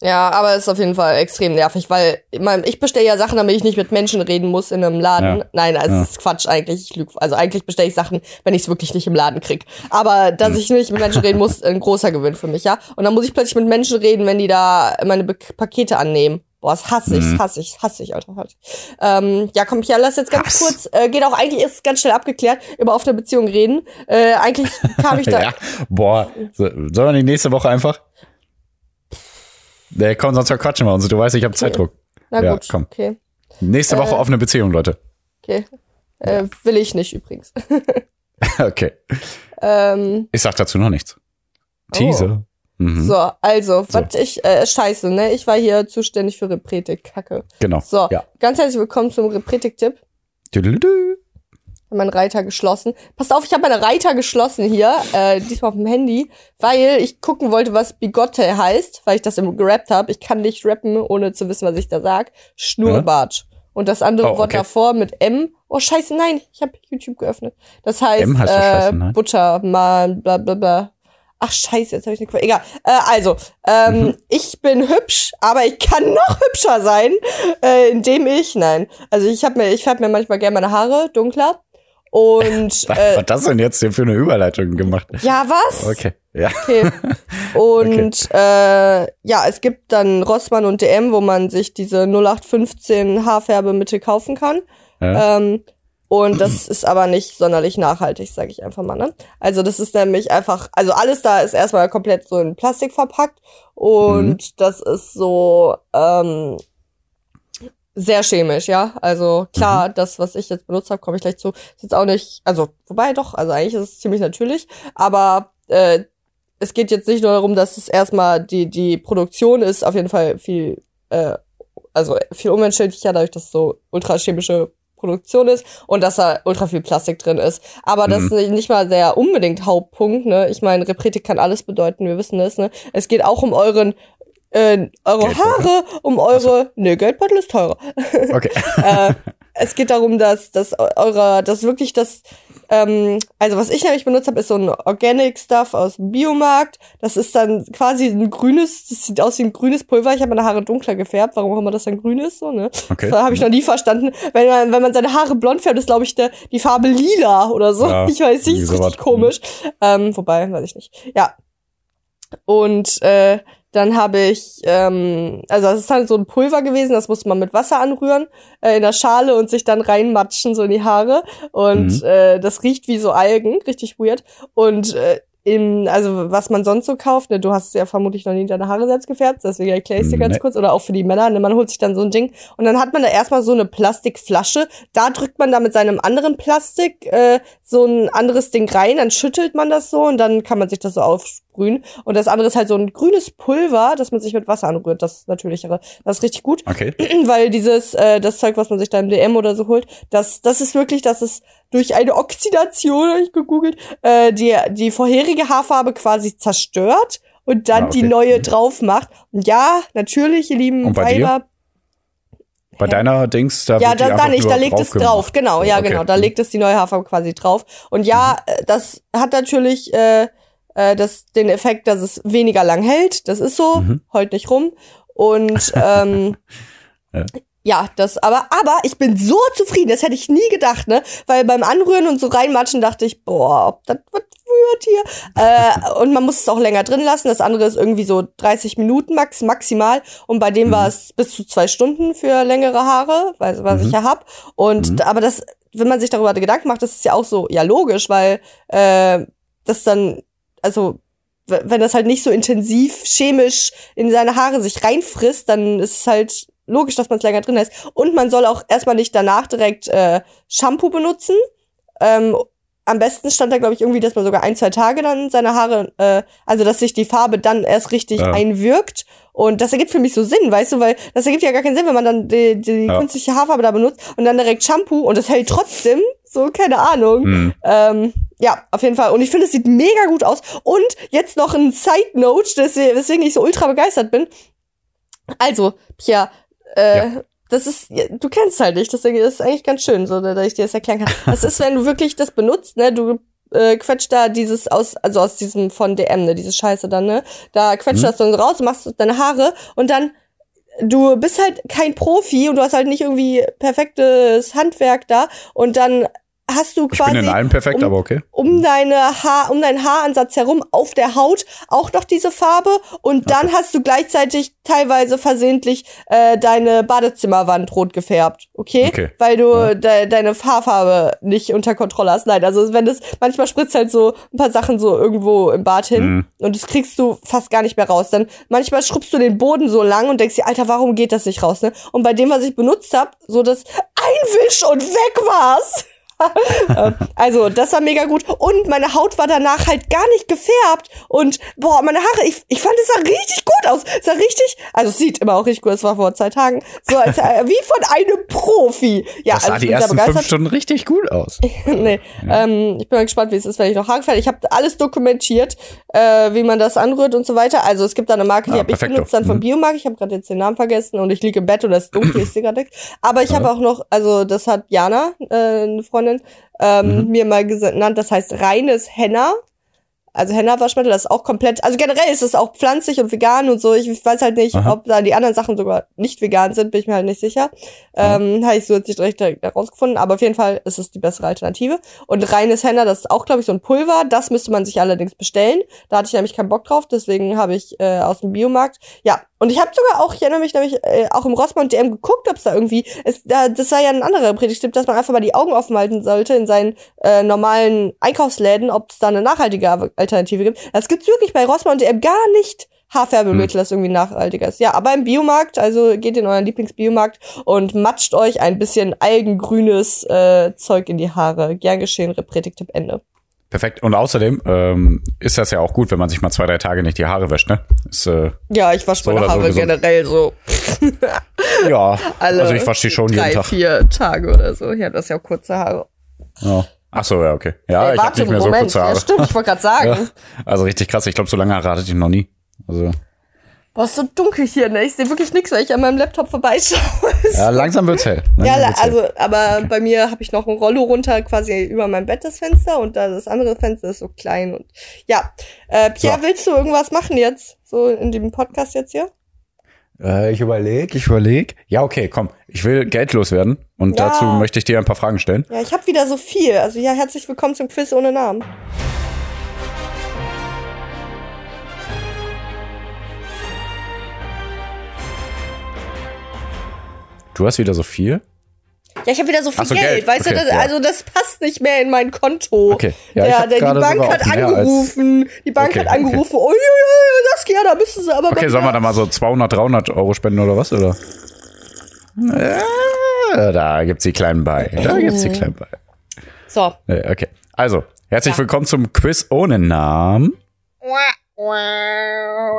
[SPEAKER 1] Ja, aber es ist auf jeden Fall extrem nervig, weil ich, bestelle ja Sachen, damit ich nicht mit Menschen reden muss in einem Laden.
[SPEAKER 2] Ja.
[SPEAKER 1] Nein, also
[SPEAKER 2] Ja.
[SPEAKER 1] es ist Quatsch eigentlich. Ich lüg, also eigentlich bestelle ich Sachen, wenn ich es wirklich nicht im Laden krieg. Aber dass
[SPEAKER 2] Hm.
[SPEAKER 1] ich nicht mit Menschen reden muss, ein großer Gewinn für mich, ja. Und dann muss ich plötzlich mit Menschen reden, wenn die da meine Be Pakete annehmen. Boah, das hasse ich,
[SPEAKER 2] Mhm.
[SPEAKER 1] hasse ich, hasse ich, Alter. Hasse ich. Ähm, ja, komm, ja, lass jetzt ganz
[SPEAKER 2] Hass.
[SPEAKER 1] kurz, äh, geht auch eigentlich ist ganz schnell abgeklärt, über offene Beziehung reden. Äh, eigentlich kam ich [LAUGHS] da.
[SPEAKER 2] Ja, boah, so, sollen wir die nächste Woche einfach? Nee, komm, sonst verquatschen wir uns. Du weißt, ich habe Zeitdruck.
[SPEAKER 1] Na
[SPEAKER 2] Ja,
[SPEAKER 1] gut,
[SPEAKER 2] komm.
[SPEAKER 1] okay.
[SPEAKER 2] Nächste Woche
[SPEAKER 1] Äh.
[SPEAKER 2] offene Beziehung, Leute.
[SPEAKER 1] Okay. Äh, will ich nicht übrigens. [LAUGHS] [LAUGHS]
[SPEAKER 2] okay.
[SPEAKER 1] ähm,
[SPEAKER 2] Ich sag dazu noch nichts. Teaser. Mhm.
[SPEAKER 1] So, also,
[SPEAKER 2] So.
[SPEAKER 1] was ich, äh, scheiße, ne? Ich war hier zuständig für Repretik, Kacke.
[SPEAKER 2] Genau.
[SPEAKER 1] So,
[SPEAKER 2] Ja.
[SPEAKER 1] ganz herzlich willkommen zum Repretik-Tipp.
[SPEAKER 2] Tüdelüdü.
[SPEAKER 1] Ich habe meinen Reiter geschlossen. Pass auf, ich habe meinen Reiter geschlossen hier, äh, diesmal auf dem Handy, weil ich gucken wollte, was Bigotte heißt, weil ich das im gerappt habe. Ich kann nicht rappen, ohne zu wissen, was ich da sag. Schnurrbart. Und das andere
[SPEAKER 2] Oh,
[SPEAKER 1] Wort
[SPEAKER 2] okay.
[SPEAKER 1] davor mit M. Oh, scheiße, nein, ich habe YouTube geöffnet. Das heißt,
[SPEAKER 2] M heißt
[SPEAKER 1] äh,
[SPEAKER 2] scheiße.
[SPEAKER 1] Butter, mal, bla bla bla. Ach scheiße, jetzt habe ich eine Quelle. Egal. Äh, also, ähm,
[SPEAKER 2] Mhm.
[SPEAKER 1] ich bin hübsch, aber ich kann [LAUGHS] noch hübscher sein, äh, indem ich, nein. Also ich habe mir, ich färbe mir manchmal gerne meine Haare dunkler. Und [LAUGHS]
[SPEAKER 2] Was
[SPEAKER 1] äh,
[SPEAKER 2] hat das denn jetzt hier für eine Überleitung gemacht?
[SPEAKER 1] ja, was?
[SPEAKER 2] Okay. Ja.
[SPEAKER 1] Okay. [LAUGHS] Und äh, ja, es gibt dann Rossmann und DM, wo man sich diese 0815 Haarfärbemittel kaufen kann.
[SPEAKER 2] ja.
[SPEAKER 1] Ähm, und das ist aber nicht sonderlich nachhaltig, sage ich einfach mal. Ne? Also das ist nämlich einfach, also alles da ist erstmal komplett so in Plastik verpackt und
[SPEAKER 2] Mhm.
[SPEAKER 1] das ist so ähm, sehr chemisch, ja. Also klar,
[SPEAKER 2] Mhm.
[SPEAKER 1] das, was ich jetzt benutzt habe, komme ich gleich zu, ist jetzt auch nicht, also wobei doch, also eigentlich ist es ziemlich natürlich, aber äh, es geht jetzt nicht nur darum, dass es erstmal die die Produktion ist auf jeden Fall viel äh, also viel umweltschädlicher, dadurch, dass es so ultrachemische Produktion ist und dass da ultra viel Plastik drin ist. Aber das
[SPEAKER 2] Mhm.
[SPEAKER 1] ist nicht- mal der unbedingt Hauptpunkt, ne? Ich meine, Repretik kann alles bedeuten, wir wissen das, ne? Es geht auch um euren äh, eure? Haare, um eure. Ne, Geldbeutel ist teurer.
[SPEAKER 2] Okay. [LAUGHS]
[SPEAKER 1] äh, es geht darum, dass, dass eure, dass wirklich das, ähm, also was ich nämlich benutzt habe, ist so ein Organic Stuff aus dem Biomarkt. Das ist dann quasi ein grünes, das sieht aus wie ein grünes Pulver. Ich habe meine Haare dunkler gefärbt, warum auch immer das dann grün ist, so, ne?
[SPEAKER 2] Okay.
[SPEAKER 1] Das habe ich noch nie verstanden. Wenn man, wenn man seine Haare blond färbt, ist, glaube ich, der, die Farbe lila oder so.
[SPEAKER 2] Ja,
[SPEAKER 1] ich weiß nicht, ist richtig komisch. Ähm, wobei, weiß ich nicht. Ja. Und äh, dann habe ich, ähm, also das ist halt so ein Pulver gewesen, das muss man mit Wasser anrühren äh, in der Schale und sich dann reinmatschen so in die Haare. Und
[SPEAKER 2] Mhm.
[SPEAKER 1] äh, das riecht wie so Algen, richtig weird. Und äh, im, also was man sonst so kauft, ne, du hast ja vermutlich noch nie deine Haare selbst gefärbt, deswegen erkläre ich dir ganz
[SPEAKER 2] Nee.
[SPEAKER 1] kurz, oder auch für die Männer, ne, man holt sich dann so ein Ding und dann hat man da erstmal so eine Plastikflasche, da drückt man da mit seinem anderen Plastik äh, so ein anderes Ding rein, dann schüttelt man das so und dann kann man sich das so aufsprühen. Und das andere ist halt so ein grünes Pulver, das man sich mit Wasser anrührt, das natürlichere, das ist richtig gut.
[SPEAKER 2] Okay. [CLEARS THROAT]
[SPEAKER 1] weil dieses äh, das Zeug, was man sich da im DM oder so holt, das das ist wirklich, dass es durch eine Oxidation, hab ich gegoogelt, äh, die die vorherige Haarfarbe quasi zerstört und dann
[SPEAKER 2] Ah, okay.
[SPEAKER 1] die neue drauf macht. Und ja, natürlich, ihr lieben
[SPEAKER 2] Und bei dir?
[SPEAKER 1] Weiber,
[SPEAKER 2] Bei deiner Dings, da
[SPEAKER 1] ja, da, da nicht, da legt es
[SPEAKER 2] gemacht.
[SPEAKER 1] drauf, genau, ja,
[SPEAKER 2] okay.
[SPEAKER 1] genau, da legt es die neue Haarfarbe quasi drauf. Und ja,
[SPEAKER 2] Mhm.
[SPEAKER 1] äh, das hat natürlich äh, äh, das, den Effekt, dass es weniger lang hält. Das ist so,
[SPEAKER 2] Mhm.
[SPEAKER 1] heult nicht rum. Und ähm, [LAUGHS]
[SPEAKER 2] Ja.
[SPEAKER 1] Ja. das, aber, aber ich bin so zufrieden, das hätte ich nie gedacht, ne? Weil beim Anrühren und so reinmatschen dachte ich, boah, ob das was wird hier. äh, und man muss es auch länger drin lassen. Das andere ist irgendwie so 30 Minuten max, maximal. Und bei dem
[SPEAKER 2] Mhm.
[SPEAKER 1] war es bis zu zwei Stunden für längere Haare, weil, was
[SPEAKER 2] Mhm.
[SPEAKER 1] ich ja hab. Und
[SPEAKER 2] Mhm.
[SPEAKER 1] aber das, wenn man sich darüber Gedanken macht, das ist ja auch so, ja, logisch, weil äh, das dann, also wenn das halt nicht so intensiv chemisch in seine Haare sich reinfrisst, dann ist es halt logisch, dass man es länger drin lässt. Und man soll auch erstmal nicht danach direkt äh, Shampoo benutzen. Ähm, am besten stand da, glaube ich, irgendwie, dass man sogar ein, zwei Tage dann seine Haare, äh, also dass sich die Farbe dann erst richtig
[SPEAKER 2] Ja.
[SPEAKER 1] einwirkt. Und das ergibt für mich so Sinn, weißt du, weil das ergibt ja gar keinen Sinn, wenn man dann die, die
[SPEAKER 2] Ja.
[SPEAKER 1] künstliche Haarfarbe da benutzt und dann direkt Shampoo und es hält trotzdem. So, keine Ahnung.
[SPEAKER 2] Mhm.
[SPEAKER 1] Ähm, ja, auf jeden Fall. Und ich finde, es sieht mega gut aus. Und jetzt noch ein Side Note, deswegen weswegen ich so ultra begeistert bin. Also, Pia, äh,
[SPEAKER 2] Ja.
[SPEAKER 1] das ist, du kennst halt nicht, deswegen ist es eigentlich ganz schön, so, dass ich dir das erklären kann. [LAUGHS] Das ist, wenn du wirklich das benutzt, ne, du äh, quetscht da dieses aus, also aus diesem von DM, ne, diese Scheiße dann, ne, da quetscht
[SPEAKER 2] Mhm.
[SPEAKER 1] das dann raus, machst deine Haare und dann du bist halt kein Profi und du hast halt nicht irgendwie perfektes Handwerk da und dann hast du
[SPEAKER 2] Ich
[SPEAKER 1] quasi
[SPEAKER 2] bin in allem perfekt,
[SPEAKER 1] um-
[SPEAKER 2] aber okay.
[SPEAKER 1] um deine Haar, um deinen Haaransatz herum auf der Haut auch noch diese Farbe und dann hast du gleichzeitig teilweise versehentlich äh, deine Badezimmerwand rot gefärbt, okay?
[SPEAKER 2] Okay.
[SPEAKER 1] Weil du
[SPEAKER 2] Ja.
[SPEAKER 1] de deine Haarfarbe nicht unter Kontrolle hast. Nein, also wenn das manchmal spritzt halt so ein paar Sachen so irgendwo im Bad hin
[SPEAKER 2] Mhm.
[SPEAKER 1] und das kriegst du fast gar nicht mehr raus. Dann manchmal schrubbst du den Boden so lang und denkst dir, Alter, warum geht das nicht raus, ne? Und bei dem, was ich benutzt habe, so das Einwisch und weg war's. [LAUGHS] Ähm, also, das war mega gut. Und meine Haut war danach halt gar nicht gefärbt. Und boah, meine Haare, ich, ich fand, es sah richtig gut aus. Es sah richtig, also es sieht immer auch richtig gut, es war vor zwei Tagen. So als, äh, wie von einem Profi. Ja,
[SPEAKER 2] Das sah
[SPEAKER 1] also
[SPEAKER 2] die ersten fünf. Stunden richtig gut aus. [LAUGHS]
[SPEAKER 1] nee, ähm, ich bin mal gespannt, wie es ist, wenn ich noch Haare färbe. Ich habe alles dokumentiert, äh, wie man das anrührt und so weiter. Also es gibt da eine Marke, die
[SPEAKER 2] Ah,
[SPEAKER 1] habe ich benutzt, dann von
[SPEAKER 2] Mhm.
[SPEAKER 1] Biomark. Ich habe gerade jetzt den Namen vergessen und ich liege im Bett und das ist dunkel, ich sehe gerade nichts. Aber ich habe auch noch, also das hat Jana, äh, eine Freundin, ähm,
[SPEAKER 2] Mhm.
[SPEAKER 1] mir mal genannt, das heißt reines Henna. Also Henna-Waschmittel, das ist auch komplett, also generell ist es auch pflanzlich und vegan und so. Ich weiß halt nicht,
[SPEAKER 2] Aha.
[SPEAKER 1] ob da die anderen Sachen sogar nicht vegan sind, bin ich mir halt nicht sicher. Ähm, habe ich so jetzt nicht direkt direkt herausgefunden, aber auf jeden Fall ist es die bessere Alternative. Und reines Henna, das ist auch, glaube ich, so ein Pulver. Das müsste man sich allerdings bestellen. Da hatte ich nämlich keinen Bock drauf, deswegen habe ich äh, aus dem Biomarkt. Ja, und ich habe sogar auch, ich erinnere mich nämlich äh, auch im Rossmann DM geguckt, ob es da irgendwie, es, da, das war ja ein anderer Predigtipp, dass man einfach mal die Augen offen halten sollte in seinen äh, normalen Einkaufsläden, ob es da eine nachhaltige Alternative gibt. Das gibt's wirklich bei Rossmann DM gar nicht. Haarfärbemittel, das irgendwie nachhaltiger ist. Ja, aber im Biomarkt, also geht in euren Lieblingsbiomarkt und matscht euch ein bisschen algengrünes äh, Zeug in die Haare. Gern geschehen, Repretik-Tipp Ende.
[SPEAKER 2] Perfekt. Und außerdem ähm, ist das ja auch gut, wenn man sich mal zwei, drei Tage nicht die Haare wäscht, ne? Ist, äh,
[SPEAKER 1] Ja, ich wasche
[SPEAKER 2] So
[SPEAKER 1] meine
[SPEAKER 2] so
[SPEAKER 1] Haare
[SPEAKER 2] gesund.
[SPEAKER 1] generell so [LAUGHS]
[SPEAKER 2] ja,
[SPEAKER 1] alle
[SPEAKER 2] also ich wasche die schon
[SPEAKER 1] drei,
[SPEAKER 2] jeden Tag.
[SPEAKER 1] vier Tage oder so. Ja, das ist ja auch kurze Haare.
[SPEAKER 2] Ja. Ach so, ja, okay. Ja,
[SPEAKER 1] Ey,
[SPEAKER 2] ich habe nicht mehr so kurze Haare.
[SPEAKER 1] Ja, stimmt, ich wollte gerade [LAUGHS] sagen.
[SPEAKER 2] Ja. Also richtig krass. Ich glaube, so lange hatte ich noch nie. Also,
[SPEAKER 1] Boah, ist so dunkel hier, ne? Ich sehe wirklich nichts, weil ich an meinem Laptop vorbeischaue. [LAUGHS]
[SPEAKER 2] ja, langsam wird's hell. Langsam
[SPEAKER 1] Ja,
[SPEAKER 2] wird's hell.
[SPEAKER 1] also, aber bei mir habe ich noch ein Rollo runter, quasi über mein Bett das Fenster und da das andere Fenster ist so klein und ja. Äh, Pierre,
[SPEAKER 2] So.
[SPEAKER 1] willst du irgendwas machen jetzt? So in dem Podcast jetzt hier?
[SPEAKER 2] Äh, ich überlege, ich überlege. Ja, okay, komm. Ich will Geld loswerden und
[SPEAKER 1] Ja.
[SPEAKER 2] dazu möchte ich dir ein paar Fragen stellen.
[SPEAKER 1] Ja, ich habe wieder so viel. Also ja, herzlich willkommen zum Quiz ohne Namen.
[SPEAKER 2] Du hast wieder so viel.
[SPEAKER 1] Ja, ich habe wieder so viel
[SPEAKER 2] so,
[SPEAKER 1] Geld,
[SPEAKER 2] Geld.
[SPEAKER 1] weißt
[SPEAKER 2] Okay,
[SPEAKER 1] du, das,
[SPEAKER 2] ja.
[SPEAKER 1] also das passt nicht mehr in mein Konto.
[SPEAKER 2] Okay. Ja, ich
[SPEAKER 1] der, die Bank hat angerufen, die Bank
[SPEAKER 2] Okay,
[SPEAKER 1] hat
[SPEAKER 2] okay.
[SPEAKER 1] angerufen, oh, ja, ja, das ja, da müssen sie aber
[SPEAKER 2] Okay, sollen wir da mal so 200, 300 Euro spenden oder was? Oder? Ja, da gibt's die kleinen bei. Da gibt's die kleinen bei.
[SPEAKER 1] So,
[SPEAKER 2] Ja, Okay. Also, herzlich
[SPEAKER 1] Ja.
[SPEAKER 2] willkommen zum Quiz ohne Namen.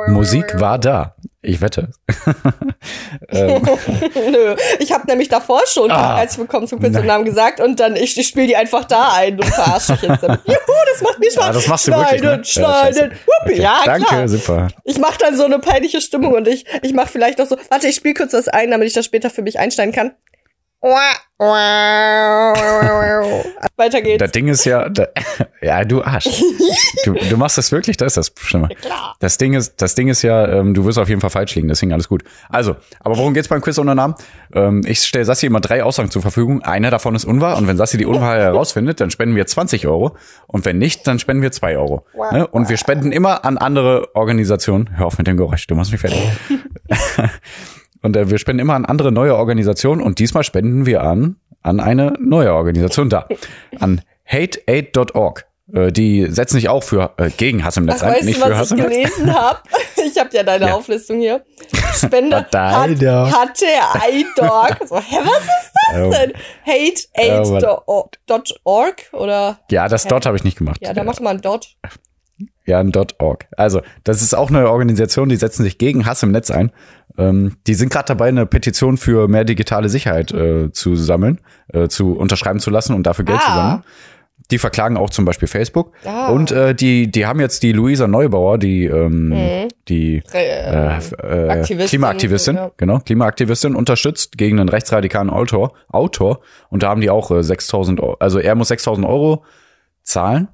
[SPEAKER 2] Musik war da. Ich wette. [LAUGHS] [LAUGHS]
[SPEAKER 1] nö. Ich habe nämlich davor schon
[SPEAKER 2] Ah.
[SPEAKER 1] herzlich willkommen zum Quiz
[SPEAKER 2] Nein.
[SPEAKER 1] und Namen gesagt und dann ich, ich spiele die einfach da ein und verarsche dich jetzt damit. Juhu, das macht mir Spaß.
[SPEAKER 2] Ja, das machst du wirklich.
[SPEAKER 1] schneiden,
[SPEAKER 2] Ne?
[SPEAKER 1] schneiden.
[SPEAKER 2] Ja, okay.
[SPEAKER 1] ja,
[SPEAKER 2] Danke,
[SPEAKER 1] klar.
[SPEAKER 2] super.
[SPEAKER 1] Ich mache dann so eine peinliche Stimmung und ich, ich mache vielleicht noch so, warte, ich spiele kurz was ein, damit ich das später für mich einstellen kann. Weiter geht's.
[SPEAKER 2] Das Ding ist ja, da, [LAUGHS] ja, du Arsch. Du, du machst das wirklich, das ist das Schlimme.
[SPEAKER 1] Klar.
[SPEAKER 2] Das Ding ist, das Ding ist ja, ähm, du wirst auf jeden Fall falsch liegen, deswegen alles gut. Also, aber worum geht's beim Quiz ohne Namen? Ähm, ich stelle Sassi immer drei Aussagen zur Verfügung. Eine davon ist unwahr und wenn Sassi die Unwahrheit herausfindet, dann spenden wir 20 Euro und wenn nicht, dann spenden wir 2 Euro. Ne? Und wir spenden immer an andere Organisationen. Hör auf mit dem Geräusch, du machst mich fertig. [LAUGHS] und äh, wir spenden immer an andere neue Organisationen und diesmal spenden wir an an eine neue Organisation da, an hateaid.org. Äh, Die setzen sich auch für äh, gegen Hass im Netz
[SPEAKER 1] Ach,
[SPEAKER 2] ein,
[SPEAKER 1] weißt
[SPEAKER 2] nicht
[SPEAKER 1] du,
[SPEAKER 2] für
[SPEAKER 1] was
[SPEAKER 2] Hass
[SPEAKER 1] ich
[SPEAKER 2] im Netz.
[SPEAKER 1] gelesen habe? [LAUGHS] Ich habe ja deine
[SPEAKER 2] Ja.
[SPEAKER 1] Auflistung hier. Spende
[SPEAKER 2] Ah, [LAUGHS]
[SPEAKER 1] hat,
[SPEAKER 2] deine.
[SPEAKER 1] hat der iDog. So, hä, was ist das
[SPEAKER 2] Oh.
[SPEAKER 1] denn? Hateaid.org oder?
[SPEAKER 2] Ja, das Dot habe ich nicht gemacht.
[SPEAKER 1] Ja, da mach mal ein Dot.
[SPEAKER 2] Ja, ein .org. Also, das ist auch eine Organisation, die setzen sich gegen Hass im Netz ein. Ähm, die sind gerade dabei, eine Petition für mehr digitale Sicherheit äh, zu sammeln, äh, zu unterschreiben zu lassen und dafür Geld zu
[SPEAKER 1] Ah.
[SPEAKER 2] sammeln. Die verklagen auch zum Beispiel Facebook.
[SPEAKER 1] Ah.
[SPEAKER 2] Und äh, die, die haben jetzt die Luisa Neubauer, die, ähm, die äh,
[SPEAKER 1] Äh,
[SPEAKER 2] äh,
[SPEAKER 1] Aktivistin,
[SPEAKER 2] Klimaaktivistin,
[SPEAKER 1] ja.
[SPEAKER 2] genau, Klimaaktivistin unterstützt gegen einen rechtsradikalen Autor, Autor und da haben die auch äh, 6000 Euro, also er muss 6000 Euro zahlen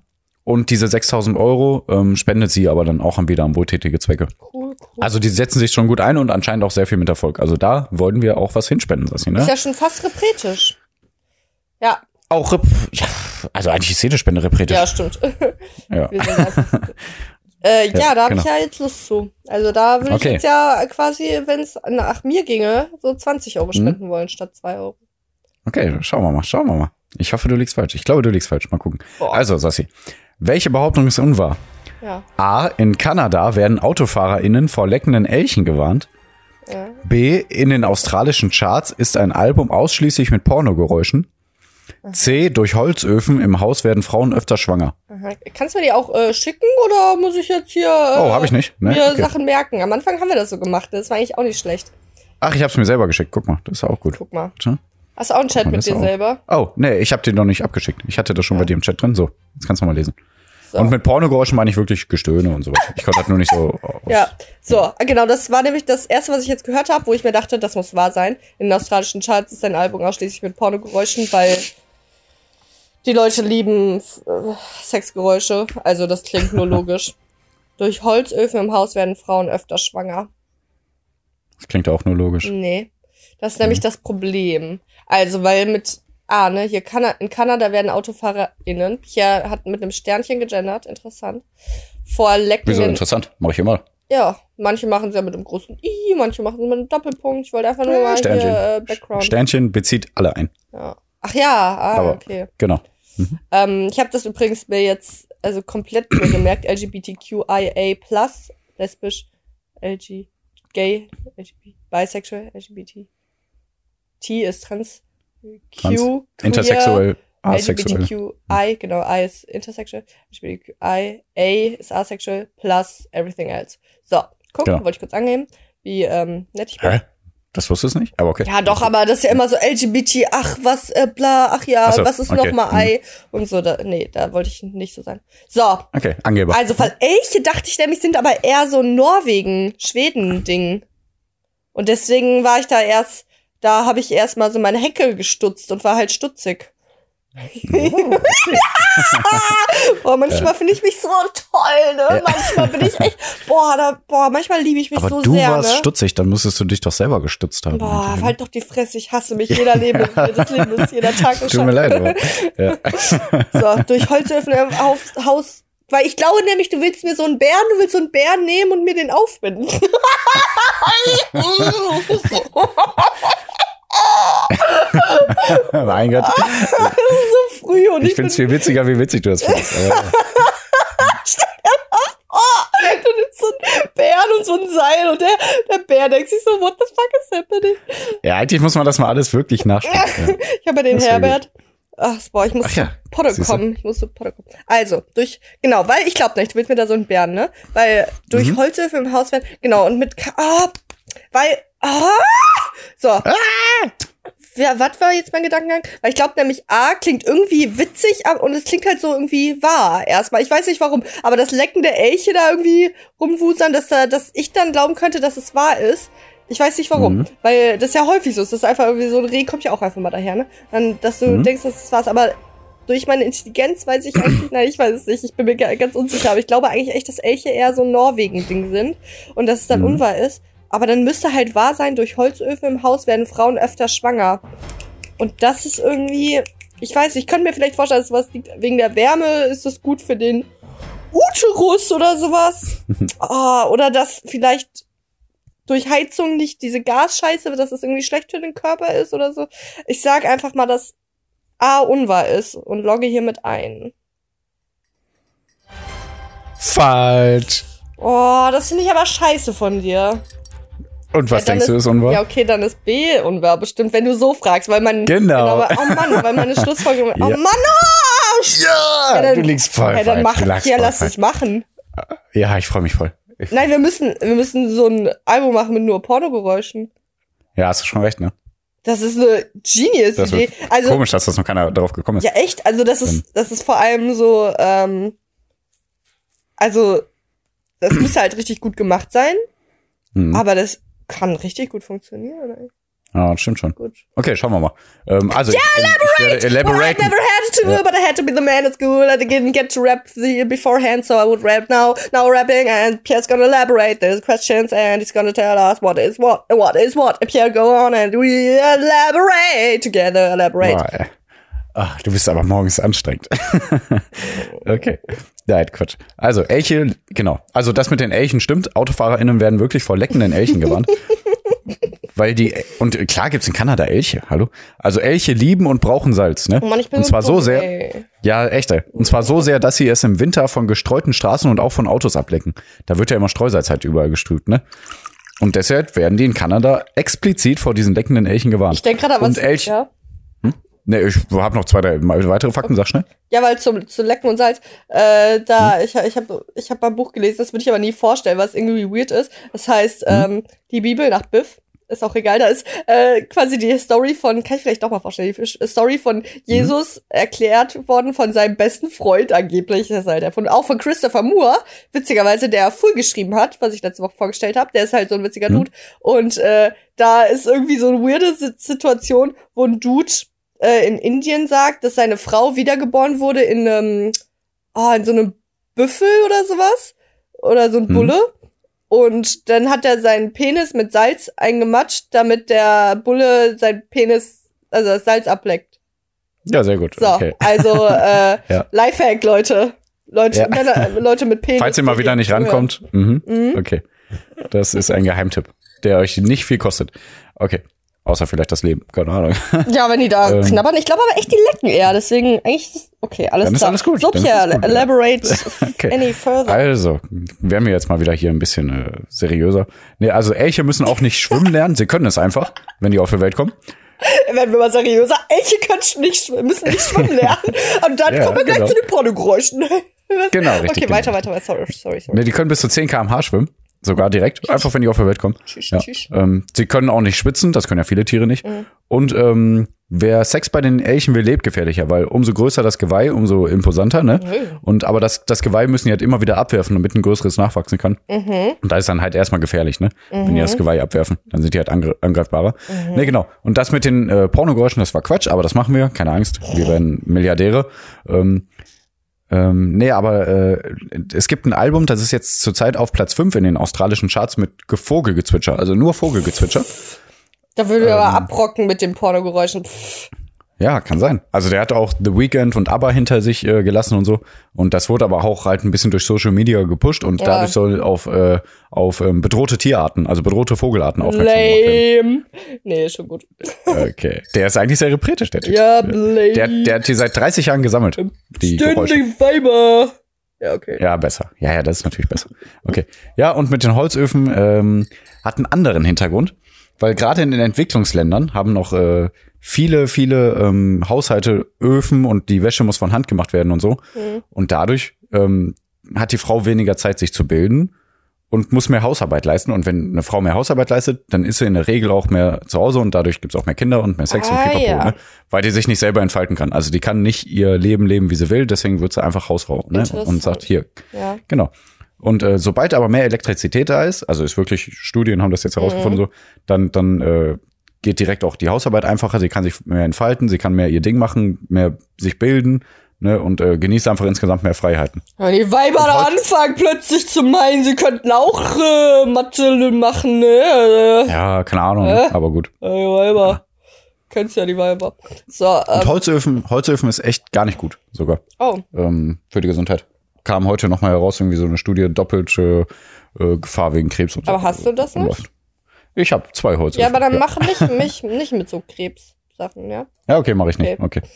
[SPEAKER 2] und diese 6000 Euro ähm, spendet sie aber dann auch an wieder an wohltätige Zwecke.
[SPEAKER 1] cool, cool.
[SPEAKER 2] Also die setzen sich schon gut ein und anscheinend auch sehr viel mit Erfolg. Also da wollten wir auch was hinspenden, Sassi,
[SPEAKER 1] Ist
[SPEAKER 2] ne?
[SPEAKER 1] ja schon fast repretisch. Ja,
[SPEAKER 2] Auch, Rep ja, also eigentlich ist jede Spende repretisch.
[SPEAKER 1] ja, stimmt. [LAUGHS]
[SPEAKER 2] Ja.
[SPEAKER 1] Einfach, [LAUGHS] äh, ja,
[SPEAKER 2] Ja,
[SPEAKER 1] da habe
[SPEAKER 2] genau.
[SPEAKER 1] ich ja jetzt Lust zu. Also da würde ich
[SPEAKER 2] Okay.
[SPEAKER 1] jetzt ja quasi, wenn es nach mir ginge, so 20
[SPEAKER 2] Mhm.
[SPEAKER 1] Euro spenden wollen statt 2 Euro.
[SPEAKER 2] Okay, schauen wir mal, schauen wir mal. Ich hoffe, du liegst falsch. Ich glaube, du liegst falsch. Mal gucken.
[SPEAKER 1] Boah.
[SPEAKER 2] Also, Sassi, welche Behauptung ist unwahr?
[SPEAKER 1] Ja.
[SPEAKER 2] A. In Kanada werden AutofahrerInnen vor leckenden Elchen gewarnt.
[SPEAKER 1] ja.
[SPEAKER 2] B. In den australischen Charts ist ein Album ausschließlich mit Pornogeräuschen. C. Durch Holzöfen im Haus werden Frauen öfter schwanger.
[SPEAKER 1] Aha. Kannst du mir die auch äh, schicken oder muss ich jetzt hier äh,
[SPEAKER 2] Oh, hab ich nicht. Ne?
[SPEAKER 1] mir
[SPEAKER 2] Okay.
[SPEAKER 1] Sachen merken? Am Anfang haben wir das so gemacht. Das war eigentlich auch nicht schlecht.
[SPEAKER 2] Ach, ich hab's mir selber geschickt. Guck mal, das ist auch gut.
[SPEAKER 1] Guck mal.
[SPEAKER 2] Tja.
[SPEAKER 1] Hast du auch einen Chat mit dir
[SPEAKER 2] auch.
[SPEAKER 1] selber?
[SPEAKER 2] Oh, nee, ich hab den noch nicht abgeschickt. Ich hatte das schon bei dir im Chat drin. So, jetzt kannst du mal lesen.
[SPEAKER 1] So.
[SPEAKER 2] Und mit Pornogeräuschen meine ich wirklich Gestöhne und sowas. Ich konnte das nur nicht so. aus-
[SPEAKER 1] Ja, so, genau, das war nämlich das erste, was ich jetzt gehört habe, wo ich mir dachte, das muss wahr sein. In den australischen Charts ist ein Album ausschließlich mit Pornogeräuschen, weil die Leute lieben äh, Sexgeräusche. Also das klingt nur logisch. [LAUGHS] Durch Holzöfen im Haus werden Frauen öfter schwanger.
[SPEAKER 2] Das klingt auch nur logisch.
[SPEAKER 1] Nee, das ist nämlich das Problem. Also, weil mit Ah, ne, hier Kana in Kanada werden AutofahrerInnen, Pierre hat mit einem Sternchen gegendert, interessant, vor
[SPEAKER 2] Wieso
[SPEAKER 1] leckenden
[SPEAKER 2] interessant? Mach ich immer.
[SPEAKER 1] ja, manche machen sie ja mit einem großen I, manche machen sie mit einem Doppelpunkt. Ich wollte einfach nur mal
[SPEAKER 2] Sternchen.
[SPEAKER 1] hier äh, Background.
[SPEAKER 2] Sternchen bezieht alle ein.
[SPEAKER 1] ja. Ach ja, ah,
[SPEAKER 2] Aber-
[SPEAKER 1] okay.
[SPEAKER 2] Genau.
[SPEAKER 1] Ähm, ich habe das übrigens mir jetzt also komplett mir gemerkt. LGBTQIA+, lesbisch, LG, gay, LGBT, bisexual, LGBT. T ist trans,
[SPEAKER 2] Trans,
[SPEAKER 1] Q,
[SPEAKER 2] Intersexuell, asexuell.
[SPEAKER 1] LGBTQI, genau, I ist intersexual, LGBTQI, A ist asexual, plus everything else. So, guck,
[SPEAKER 2] Genau.
[SPEAKER 1] wollte ich kurz angeben, wie ähm, nett ich bin.
[SPEAKER 2] Hä? Das wusstest du nicht? Aber okay.
[SPEAKER 1] Ja, doch, aber das ist ja immer so LGBT, ach, was, äh, bla, ach ja,
[SPEAKER 2] Ach so,
[SPEAKER 1] was ist
[SPEAKER 2] okay.
[SPEAKER 1] noch mal I und so. Da, nee, da wollte ich nicht so sein. So,
[SPEAKER 2] Okay, Angeber.
[SPEAKER 1] also, weil Elche dachte ich nämlich sind aber eher so Norwegen, Schweden-Ding. Und deswegen war ich da erst, da habe ich erst mal so meine Hecke gestutzt und war halt stutzig. [LAUGHS] boah, manchmal finde ich mich so toll, ne? Manchmal bin ich echt, [LAUGHS] boah, da, boah, manchmal liebe ich mich
[SPEAKER 2] Aber
[SPEAKER 1] so
[SPEAKER 2] du
[SPEAKER 1] sehr,
[SPEAKER 2] warst
[SPEAKER 1] ne?
[SPEAKER 2] stutzig, dann musstest du dich doch selber gestützt haben.
[SPEAKER 1] Boah, halt doch die Fresse, ich hasse mich. [LAUGHS] Jeder Leben, das Leben ist jeder Tag
[SPEAKER 2] Tut mir leid. Ja.
[SPEAKER 1] So, durch Holzöfen im Haus, Haus. Weil ich glaube nämlich, du willst mir so einen Bären, du willst so einen Bären nehmen und mir den aufbinden. [LAUGHS]
[SPEAKER 2] mein Gott.
[SPEAKER 1] so früh und
[SPEAKER 2] Ich
[SPEAKER 1] ich,
[SPEAKER 2] finde es viel witziger, wie witzig du das findest. [LAUGHS]
[SPEAKER 1] Dann ist so ein Bären und so ein Seil und der, der Bär denkt sich so, what the fuck is happening?
[SPEAKER 2] ja, eigentlich muss man das mal alles wirklich nachspielen. Ja. [LAUGHS]
[SPEAKER 1] Ich habe ja den
[SPEAKER 2] Das
[SPEAKER 1] Herbert. Ach, boah, ich muss
[SPEAKER 2] Ach ja,
[SPEAKER 1] zu Potte kommen. Ich muss zu Potte kommen. Also, durch, genau, weil ich glaube nicht, du willst mir da so einen Bären, ne? Weil durch
[SPEAKER 2] Mhm.
[SPEAKER 1] Holzhöfe im Haus werden, genau, und mit, ah, weil, ah, so. Ja, was war jetzt mein Gedankengang? Weil ich glaube nämlich, A klingt irgendwie witzig und es klingt halt so irgendwie wahr erstmal. Ich weiß nicht warum, aber das Lecken der Elche da irgendwie rumwusern, dass, da, dass ich dann glauben könnte, dass es wahr ist. Ich weiß nicht warum,
[SPEAKER 2] Mhm.
[SPEAKER 1] weil das ja häufig so ist. Das ist einfach irgendwie so ein Reh kommt ja auch einfach mal daher, ne? Dann, dass du
[SPEAKER 2] Mhm.
[SPEAKER 1] denkst, dass es war's. Aber durch meine Intelligenz weiß ich eigentlich, [CLEARS THROAT] nein, ich weiß es nicht. Ich bin mir ga- ganz unsicher. Aber ich glaube eigentlich echt, dass Elche eher so ein Norwegen-Ding sind und dass es dann
[SPEAKER 2] Mhm.
[SPEAKER 1] unwahr ist. Aber dann müsste halt wahr sein, durch Holzöfen im Haus werden Frauen öfter schwanger. Und das ist irgendwie, ich weiß, ich könnte mir vielleicht vorstellen, dass was liegt wegen der Wärme, ist das gut für den Uterus oder sowas. [LAUGHS] Ah, oder dass vielleicht durch Heizung nicht diese Gasscheiße, dass es irgendwie schlecht für den Körper ist oder so. Ich sag einfach mal, dass A unwahr ist und logge hiermit ein.
[SPEAKER 2] Falsch.
[SPEAKER 1] Oh, das finde ich aber scheiße von dir.
[SPEAKER 2] Und was
[SPEAKER 1] Ja,
[SPEAKER 2] denkst du,
[SPEAKER 1] ist-
[SPEAKER 2] ist unwahr?
[SPEAKER 1] Ja, okay, dann ist B unwahr, bestimmt, wenn du so fragst, weil man.
[SPEAKER 2] Genau.
[SPEAKER 1] weil- oh Mann, weil meine [LAUGHS] Schlussfolgerung. Oh
[SPEAKER 2] Ja.
[SPEAKER 1] Mann, oh,
[SPEAKER 2] Ja,
[SPEAKER 1] Ja, dann-
[SPEAKER 2] du liegst voll
[SPEAKER 1] Hey, dann mach, ja, lass es machen.
[SPEAKER 2] Ja, ich freue mich voll. Ich,
[SPEAKER 1] Nein, wir müssen, wir müssen so ein Album machen mit nur Pornogeräuschen.
[SPEAKER 2] ja, hast du schon recht, ne?
[SPEAKER 1] Das ist eine genius
[SPEAKER 2] Das
[SPEAKER 1] Idee.
[SPEAKER 2] wird
[SPEAKER 1] Also,
[SPEAKER 2] Komisch, dass das noch keiner darauf gekommen ist.
[SPEAKER 1] ja, echt. Also, das ist, das ist vor allem so, ähm, also, das müsste halt richtig gut gemacht sein,
[SPEAKER 2] Mhm.
[SPEAKER 1] aber das kann richtig gut funktionieren. Ey.
[SPEAKER 2] Ja, stimmt schon.
[SPEAKER 1] Gut.
[SPEAKER 2] Okay, schauen wir mal. Ähm, also, ja, ich, ich werde
[SPEAKER 1] Well, I never had to,
[SPEAKER 2] Ja.
[SPEAKER 1] but I had to be the man at school. I didn't get to rap the beforehand, so I would rap now. Now rapping, and Pierre's gonna elaborate these questions, and he's gonna tell us what is what, and what is what. And Pierre, go on, and we elaborate together. Elaborate.
[SPEAKER 2] Ey. Ach, du bist aber morgens anstrengend. [LAUGHS] okay. Nein, Quatsch. Also, Elche, genau. Also, das mit den Elchen stimmt. AutofahrerInnen werden wirklich vor leckenden Elchen gewarnt. [LAUGHS] Weil die, und klar gibt's in Kanada Elche, hallo? Also Elche lieben und brauchen Salz, ne?
[SPEAKER 1] Oh Mann, ich bin
[SPEAKER 2] und zwar so sehr,
[SPEAKER 1] ey.
[SPEAKER 2] ja, echt, ey. Und zwar so sehr, dass sie es im Winter von gestreuten Straßen und auch von Autos ablecken. Da wird ja immer Streusalz halt überall gestrüht, ne? Und deshalb werden die in Kanada explizit vor diesen leckenden Elchen gewarnt.
[SPEAKER 1] Ich denke gerade an was.
[SPEAKER 2] Und Elch,
[SPEAKER 1] Ja,
[SPEAKER 2] ne, ich hab noch zwei, drei weitere Fakten, sag schnell.
[SPEAKER 1] ja weil zum, zu Lecken und Salz, äh, da,
[SPEAKER 2] Hm?
[SPEAKER 1] ich, ich habe ich hab mal ein Buch gelesen, das würde ich aber nie vorstellen, was irgendwie weird ist. Das heißt,
[SPEAKER 2] Hm?
[SPEAKER 1] ähm, die Bibel nach Biff. Ist auch egal, da ist äh, quasi die Story von, kann ich vielleicht doch mal vorstellen, die Story von Jesus erklärt worden von seinem besten Freund angeblich, das ist halt der von, auch von Christopher Moore, witzigerweise, der Full geschrieben hat, was ich letzte Woche vorgestellt habe, der ist halt so ein witziger
[SPEAKER 2] Mhm.
[SPEAKER 1] Dude und äh, da ist irgendwie so eine weirde Si- Situation, wo ein Dude äh, in Indien sagt, dass seine Frau wiedergeboren wurde in einem, ah, in so einem Büffel oder sowas oder so ein
[SPEAKER 2] Mhm.
[SPEAKER 1] Bulle. Und dann hat er seinen Penis mit Salz eingematscht, damit der Bulle sein Penis, also das Salz ableckt.
[SPEAKER 2] Ja, sehr gut.
[SPEAKER 1] So,
[SPEAKER 2] Okay.
[SPEAKER 1] also äh, [LAUGHS]
[SPEAKER 2] Ja.
[SPEAKER 1] Lifehack, Leute. Leute,
[SPEAKER 2] Ja.
[SPEAKER 1] Männer, äh, Leute mit Penis.
[SPEAKER 2] Falls ihr mal wieder nicht rankommt. Mhm.
[SPEAKER 1] Mhm.
[SPEAKER 2] Okay. Das ist ein Geheimtipp, der euch nicht viel kostet. Okay. Außer vielleicht das Leben. Keine Ahnung. [LAUGHS]
[SPEAKER 1] Ja, wenn die da
[SPEAKER 2] Ähm.
[SPEAKER 1] knabbern. Ich glaube aber echt, die lecken eher. Deswegen, eigentlich ist es, okay, alles
[SPEAKER 2] Dann ist
[SPEAKER 1] klar.
[SPEAKER 2] alles gut.
[SPEAKER 1] So, Pierre,
[SPEAKER 2] alles gut, ja.
[SPEAKER 1] elaborate [LAUGHS]
[SPEAKER 2] Okay.
[SPEAKER 1] any further.
[SPEAKER 2] Also, werden wir jetzt mal wieder hier ein bisschen äh, seriöser. Nee, also Elche müssen auch nicht schwimmen [LAUGHS] lernen. Sie können es einfach, wenn die auf die Welt kommen.
[SPEAKER 1] Werden wir mal seriöser. Elche können nicht, schwimmen- müssen nicht schwimmen lernen. Und dann
[SPEAKER 2] Ja,
[SPEAKER 1] kommen wir gleich
[SPEAKER 2] genau.
[SPEAKER 1] zu den Pornogeräuschen.
[SPEAKER 2] Genau, richtig.
[SPEAKER 1] Okay,
[SPEAKER 2] genau.
[SPEAKER 1] weiter, weiter, weiter. Sorry, sorry, sorry.
[SPEAKER 2] Nee, die können bis zu 10 km/h schwimmen. Sogar direkt. Einfach, wenn die auf die Welt kommen.
[SPEAKER 1] Tschüss,
[SPEAKER 2] Ja.
[SPEAKER 1] tschüss.
[SPEAKER 2] Ähm, sie können auch nicht schwitzen. Das können ja viele Tiere nicht.
[SPEAKER 1] Mhm.
[SPEAKER 2] Und ähm, wer Sex bei den Elchen will, lebt gefährlicher, weil umso größer das Geweih, umso imposanter, ne?
[SPEAKER 1] Mhm.
[SPEAKER 2] Und aber das, das Geweih müssen die halt immer wieder abwerfen, damit ein größeres nachwachsen kann.
[SPEAKER 1] Mhm.
[SPEAKER 2] Und da ist dann halt erstmal gefährlich, ne? Wenn die das Geweih abwerfen, dann sind die halt angre angreifbarer.
[SPEAKER 1] Mhm.
[SPEAKER 2] Ne, genau. Und das mit den äh, Pornogeräuschen, das war Quatsch, aber das machen wir, keine Angst. Wir werden Milliardäre. Ähm, ähm, nee, aber äh, es gibt ein Album, das ist jetzt zurzeit auf Platz 5 in den australischen Charts mit Ge- Vogelgezwitscher, also nur Vogelgezwitscher.
[SPEAKER 1] Da würden wir
[SPEAKER 2] Ähm.
[SPEAKER 1] aber abrocken mit den Pornogeräuschen. Pff.
[SPEAKER 2] Ja, kann sein. Also der hat auch The Weeknd und ABBA hinter sich äh, gelassen und so. Und das wurde aber auch halt ein bisschen durch Social Media gepusht und
[SPEAKER 1] Ja.
[SPEAKER 2] dadurch soll auf, äh, auf ähm, bedrohte Tierarten, also bedrohte Vogelarten aufmerksam.
[SPEAKER 1] Lame. Nee, schon gut.
[SPEAKER 2] Okay. Der ist eigentlich sehr repretisch, der Typ.
[SPEAKER 1] Ja, lame.
[SPEAKER 2] Der, der hat die seit 30 Jahren gesammelt. Die Geräusche.
[SPEAKER 1] Ständig Weiber. Ja, okay.
[SPEAKER 2] Ja, besser. Ja, ja, das ist natürlich besser. Okay. Ja, und mit den Holzöfen ähm, hat einen anderen Hintergrund, weil gerade in den Entwicklungsländern haben noch äh, viele, viele ähm, Haushalte Öfen und die Wäsche muss von Hand gemacht werden und so.
[SPEAKER 1] Mhm.
[SPEAKER 2] Und dadurch ähm, hat die Frau weniger Zeit, sich zu bilden und muss mehr Hausarbeit leisten. Und wenn eine Frau mehr Hausarbeit leistet, dann ist sie in der Regel auch mehr zu Hause und dadurch gibt's auch mehr Kinder und mehr Sex und
[SPEAKER 1] Ah,
[SPEAKER 2] Pipapo,
[SPEAKER 1] ja.
[SPEAKER 2] ne? weil die sich nicht selber entfalten kann. Also die kann nicht ihr Leben leben, wie sie will, deswegen wird sie einfach Hausfrau ne? und sagt, hier,
[SPEAKER 1] Ja.
[SPEAKER 2] Genau. Und äh, sobald aber mehr Elektrizität da ist, also ist wirklich, Studien haben das jetzt herausgefunden,
[SPEAKER 1] Mhm.
[SPEAKER 2] so, dann, dann äh, geht direkt auch die Hausarbeit einfacher, sie kann sich mehr entfalten, sie kann mehr ihr Ding machen, mehr sich bilden, ne, und äh, genießt einfach insgesamt mehr Freiheiten.
[SPEAKER 1] Wenn die Weiber da anfangen plötzlich zu meinen, sie könnten auch äh, Mathe machen, ne?
[SPEAKER 2] Ja, keine Ahnung,
[SPEAKER 1] Äh?
[SPEAKER 2] aber gut.
[SPEAKER 1] Äh, die Weiber. Kennst ja die Weiber. So,
[SPEAKER 2] Und
[SPEAKER 1] ähm,
[SPEAKER 2] Holzöfen, Holzöfen ist echt gar nicht gut, sogar,
[SPEAKER 1] oh.
[SPEAKER 2] ähm, für die Gesundheit. Kam heute noch mal heraus, irgendwie so eine Studie, doppelte äh, Gefahr wegen Krebs und so.
[SPEAKER 1] Aber hast du das nicht?
[SPEAKER 2] Ich habe zwei Holzöfen.
[SPEAKER 1] Ja, aber dann mach nicht, [LAUGHS] mich, nicht mit so Krebssachen, ja?
[SPEAKER 2] Ja, okay, mache ich nicht.
[SPEAKER 1] Okay.
[SPEAKER 2] Okay.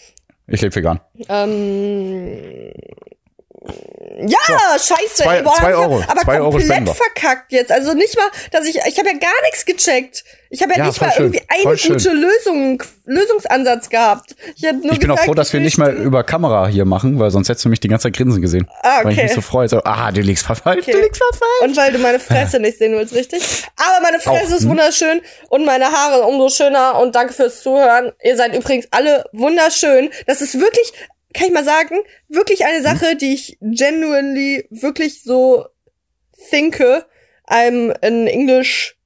[SPEAKER 2] Ich lebe vegan.
[SPEAKER 1] Ähm. Ja, scheiße.
[SPEAKER 2] Zwei-
[SPEAKER 1] boah,
[SPEAKER 2] zwei Euro.
[SPEAKER 1] Aber
[SPEAKER 2] Zwei Euro
[SPEAKER 1] komplett
[SPEAKER 2] wir.
[SPEAKER 1] verkackt jetzt. Also nicht mal, dass ich, ich habe ja gar nichts gecheckt. Ich habe ja,
[SPEAKER 2] Ja,
[SPEAKER 1] nicht mal
[SPEAKER 2] schön.
[SPEAKER 1] irgendwie eine
[SPEAKER 2] schön.
[SPEAKER 1] gute Lösung, Lösungsansatz gehabt. Ich, nur
[SPEAKER 2] Ich bin auch
[SPEAKER 1] gesagt,
[SPEAKER 2] froh, dass wir
[SPEAKER 1] ich
[SPEAKER 2] nicht mal über Kamera hier machen, weil sonst hättest du mich die ganze Zeit grinsen gesehen.
[SPEAKER 1] Ah,
[SPEAKER 2] Weil ich
[SPEAKER 1] okay.
[SPEAKER 2] mich so freue. So, ah, du liegst verfallen.
[SPEAKER 1] Okay.
[SPEAKER 2] Du liegst verfallen.
[SPEAKER 1] Und weil du meine Fresse [LAUGHS] nicht sehen willst, richtig? Aber meine Fresse
[SPEAKER 2] Auch,
[SPEAKER 1] ist
[SPEAKER 2] hm?
[SPEAKER 1] wunderschön und meine Haare umso schöner und danke fürs Zuhören. Ihr seid übrigens alle wunderschön. Das ist wirklich, kann ich mal sagen, wirklich eine Sache, die ich genuinely wirklich so thinke. I'm an English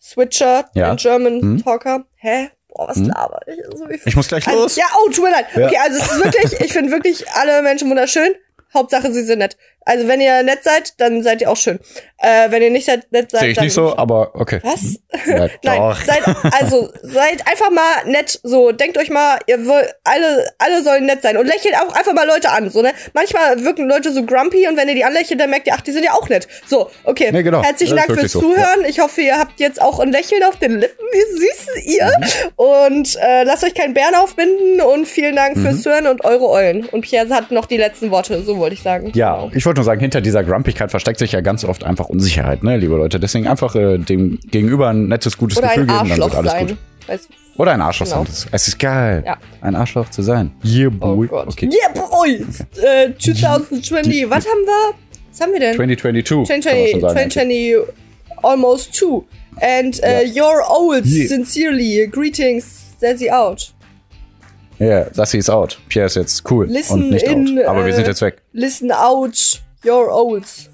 [SPEAKER 1] switcher,
[SPEAKER 2] Ja.
[SPEAKER 1] ein German
[SPEAKER 2] Hm?
[SPEAKER 1] talker. Hä? Boah, was
[SPEAKER 2] Hm?
[SPEAKER 1] laber ich? So wie
[SPEAKER 2] Ich muss gleich
[SPEAKER 1] also,
[SPEAKER 2] los.
[SPEAKER 1] ja, oh, tut mir leid.
[SPEAKER 2] Ja.
[SPEAKER 1] Okay, also es ist wirklich, ich finde wirklich alle Menschen wunderschön. Hauptsache, sie sind nett. Also wenn ihr nett seid, dann seid ihr auch schön. Äh, wenn ihr nicht seid, nett seid,
[SPEAKER 2] Sehe ich
[SPEAKER 1] dann
[SPEAKER 2] nicht so, aber okay.
[SPEAKER 1] Was? [LAUGHS]
[SPEAKER 2] Ja,
[SPEAKER 1] Nein, seid also seid einfach mal nett. So denkt euch mal, ihr wollt alle alle sollen nett sein und lächelt auch einfach mal Leute an. So ne, manchmal wirken Leute so grumpy und wenn ihr die anlächelt, dann merkt ihr, ach, die sind ja auch nett. So, okay.
[SPEAKER 2] Nee, genau.
[SPEAKER 1] Herzlichen Dank fürs
[SPEAKER 2] so,
[SPEAKER 1] Zuhören. Ich hoffe, ihr habt jetzt auch ein Lächeln auf den Lippen. Wie süß ihr.
[SPEAKER 2] Mhm.
[SPEAKER 1] Und äh, lasst euch keinen Bären aufbinden und vielen Dank
[SPEAKER 2] Mhm.
[SPEAKER 1] fürs Zuhören und eure Eulen. Und Pierre hat noch die letzten Worte. So wollte ich sagen.
[SPEAKER 2] Ja, ich wollte nur sagen, hinter dieser Grumpigkeit versteckt sich ja ganz oft einfach Unsicherheit, ne, liebe Leute. Deswegen einfach äh, dem Gegenüber ein nettes, gutes
[SPEAKER 1] Oder
[SPEAKER 2] Gefühl geben, dann wird alles
[SPEAKER 1] sein.
[SPEAKER 2] gut. Oder ein Arschloch
[SPEAKER 1] Genau.
[SPEAKER 2] sein. Es ist geil,
[SPEAKER 1] Ja.
[SPEAKER 2] ein Arschloch zu sein. Yeah,
[SPEAKER 1] oh
[SPEAKER 2] boy.
[SPEAKER 1] Gott.
[SPEAKER 2] Okay.
[SPEAKER 1] Yeah, boy. Äh, 2020. Was haben wir? Was haben wir denn?
[SPEAKER 2] 2022. kann man
[SPEAKER 1] 2020,
[SPEAKER 2] schon sagen,
[SPEAKER 1] 2020 almost two. And uh, your old
[SPEAKER 2] Yeah.
[SPEAKER 1] sincerely greetings, Sassy out.
[SPEAKER 2] Ja, das ist out. Pierre ist jetzt cool
[SPEAKER 1] Listen
[SPEAKER 2] und nicht
[SPEAKER 1] in,
[SPEAKER 2] out. Aber wir
[SPEAKER 1] äh,
[SPEAKER 2] sind jetzt weg.
[SPEAKER 1] Listen out, your olds.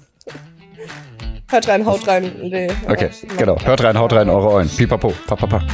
[SPEAKER 1] Hört rein, haut rein. Nee,
[SPEAKER 2] Okay,
[SPEAKER 1] ja,
[SPEAKER 2] genau. Hört rein, haut rein, eure Eulen. Pipapo. Pa, pa,
[SPEAKER 1] wah.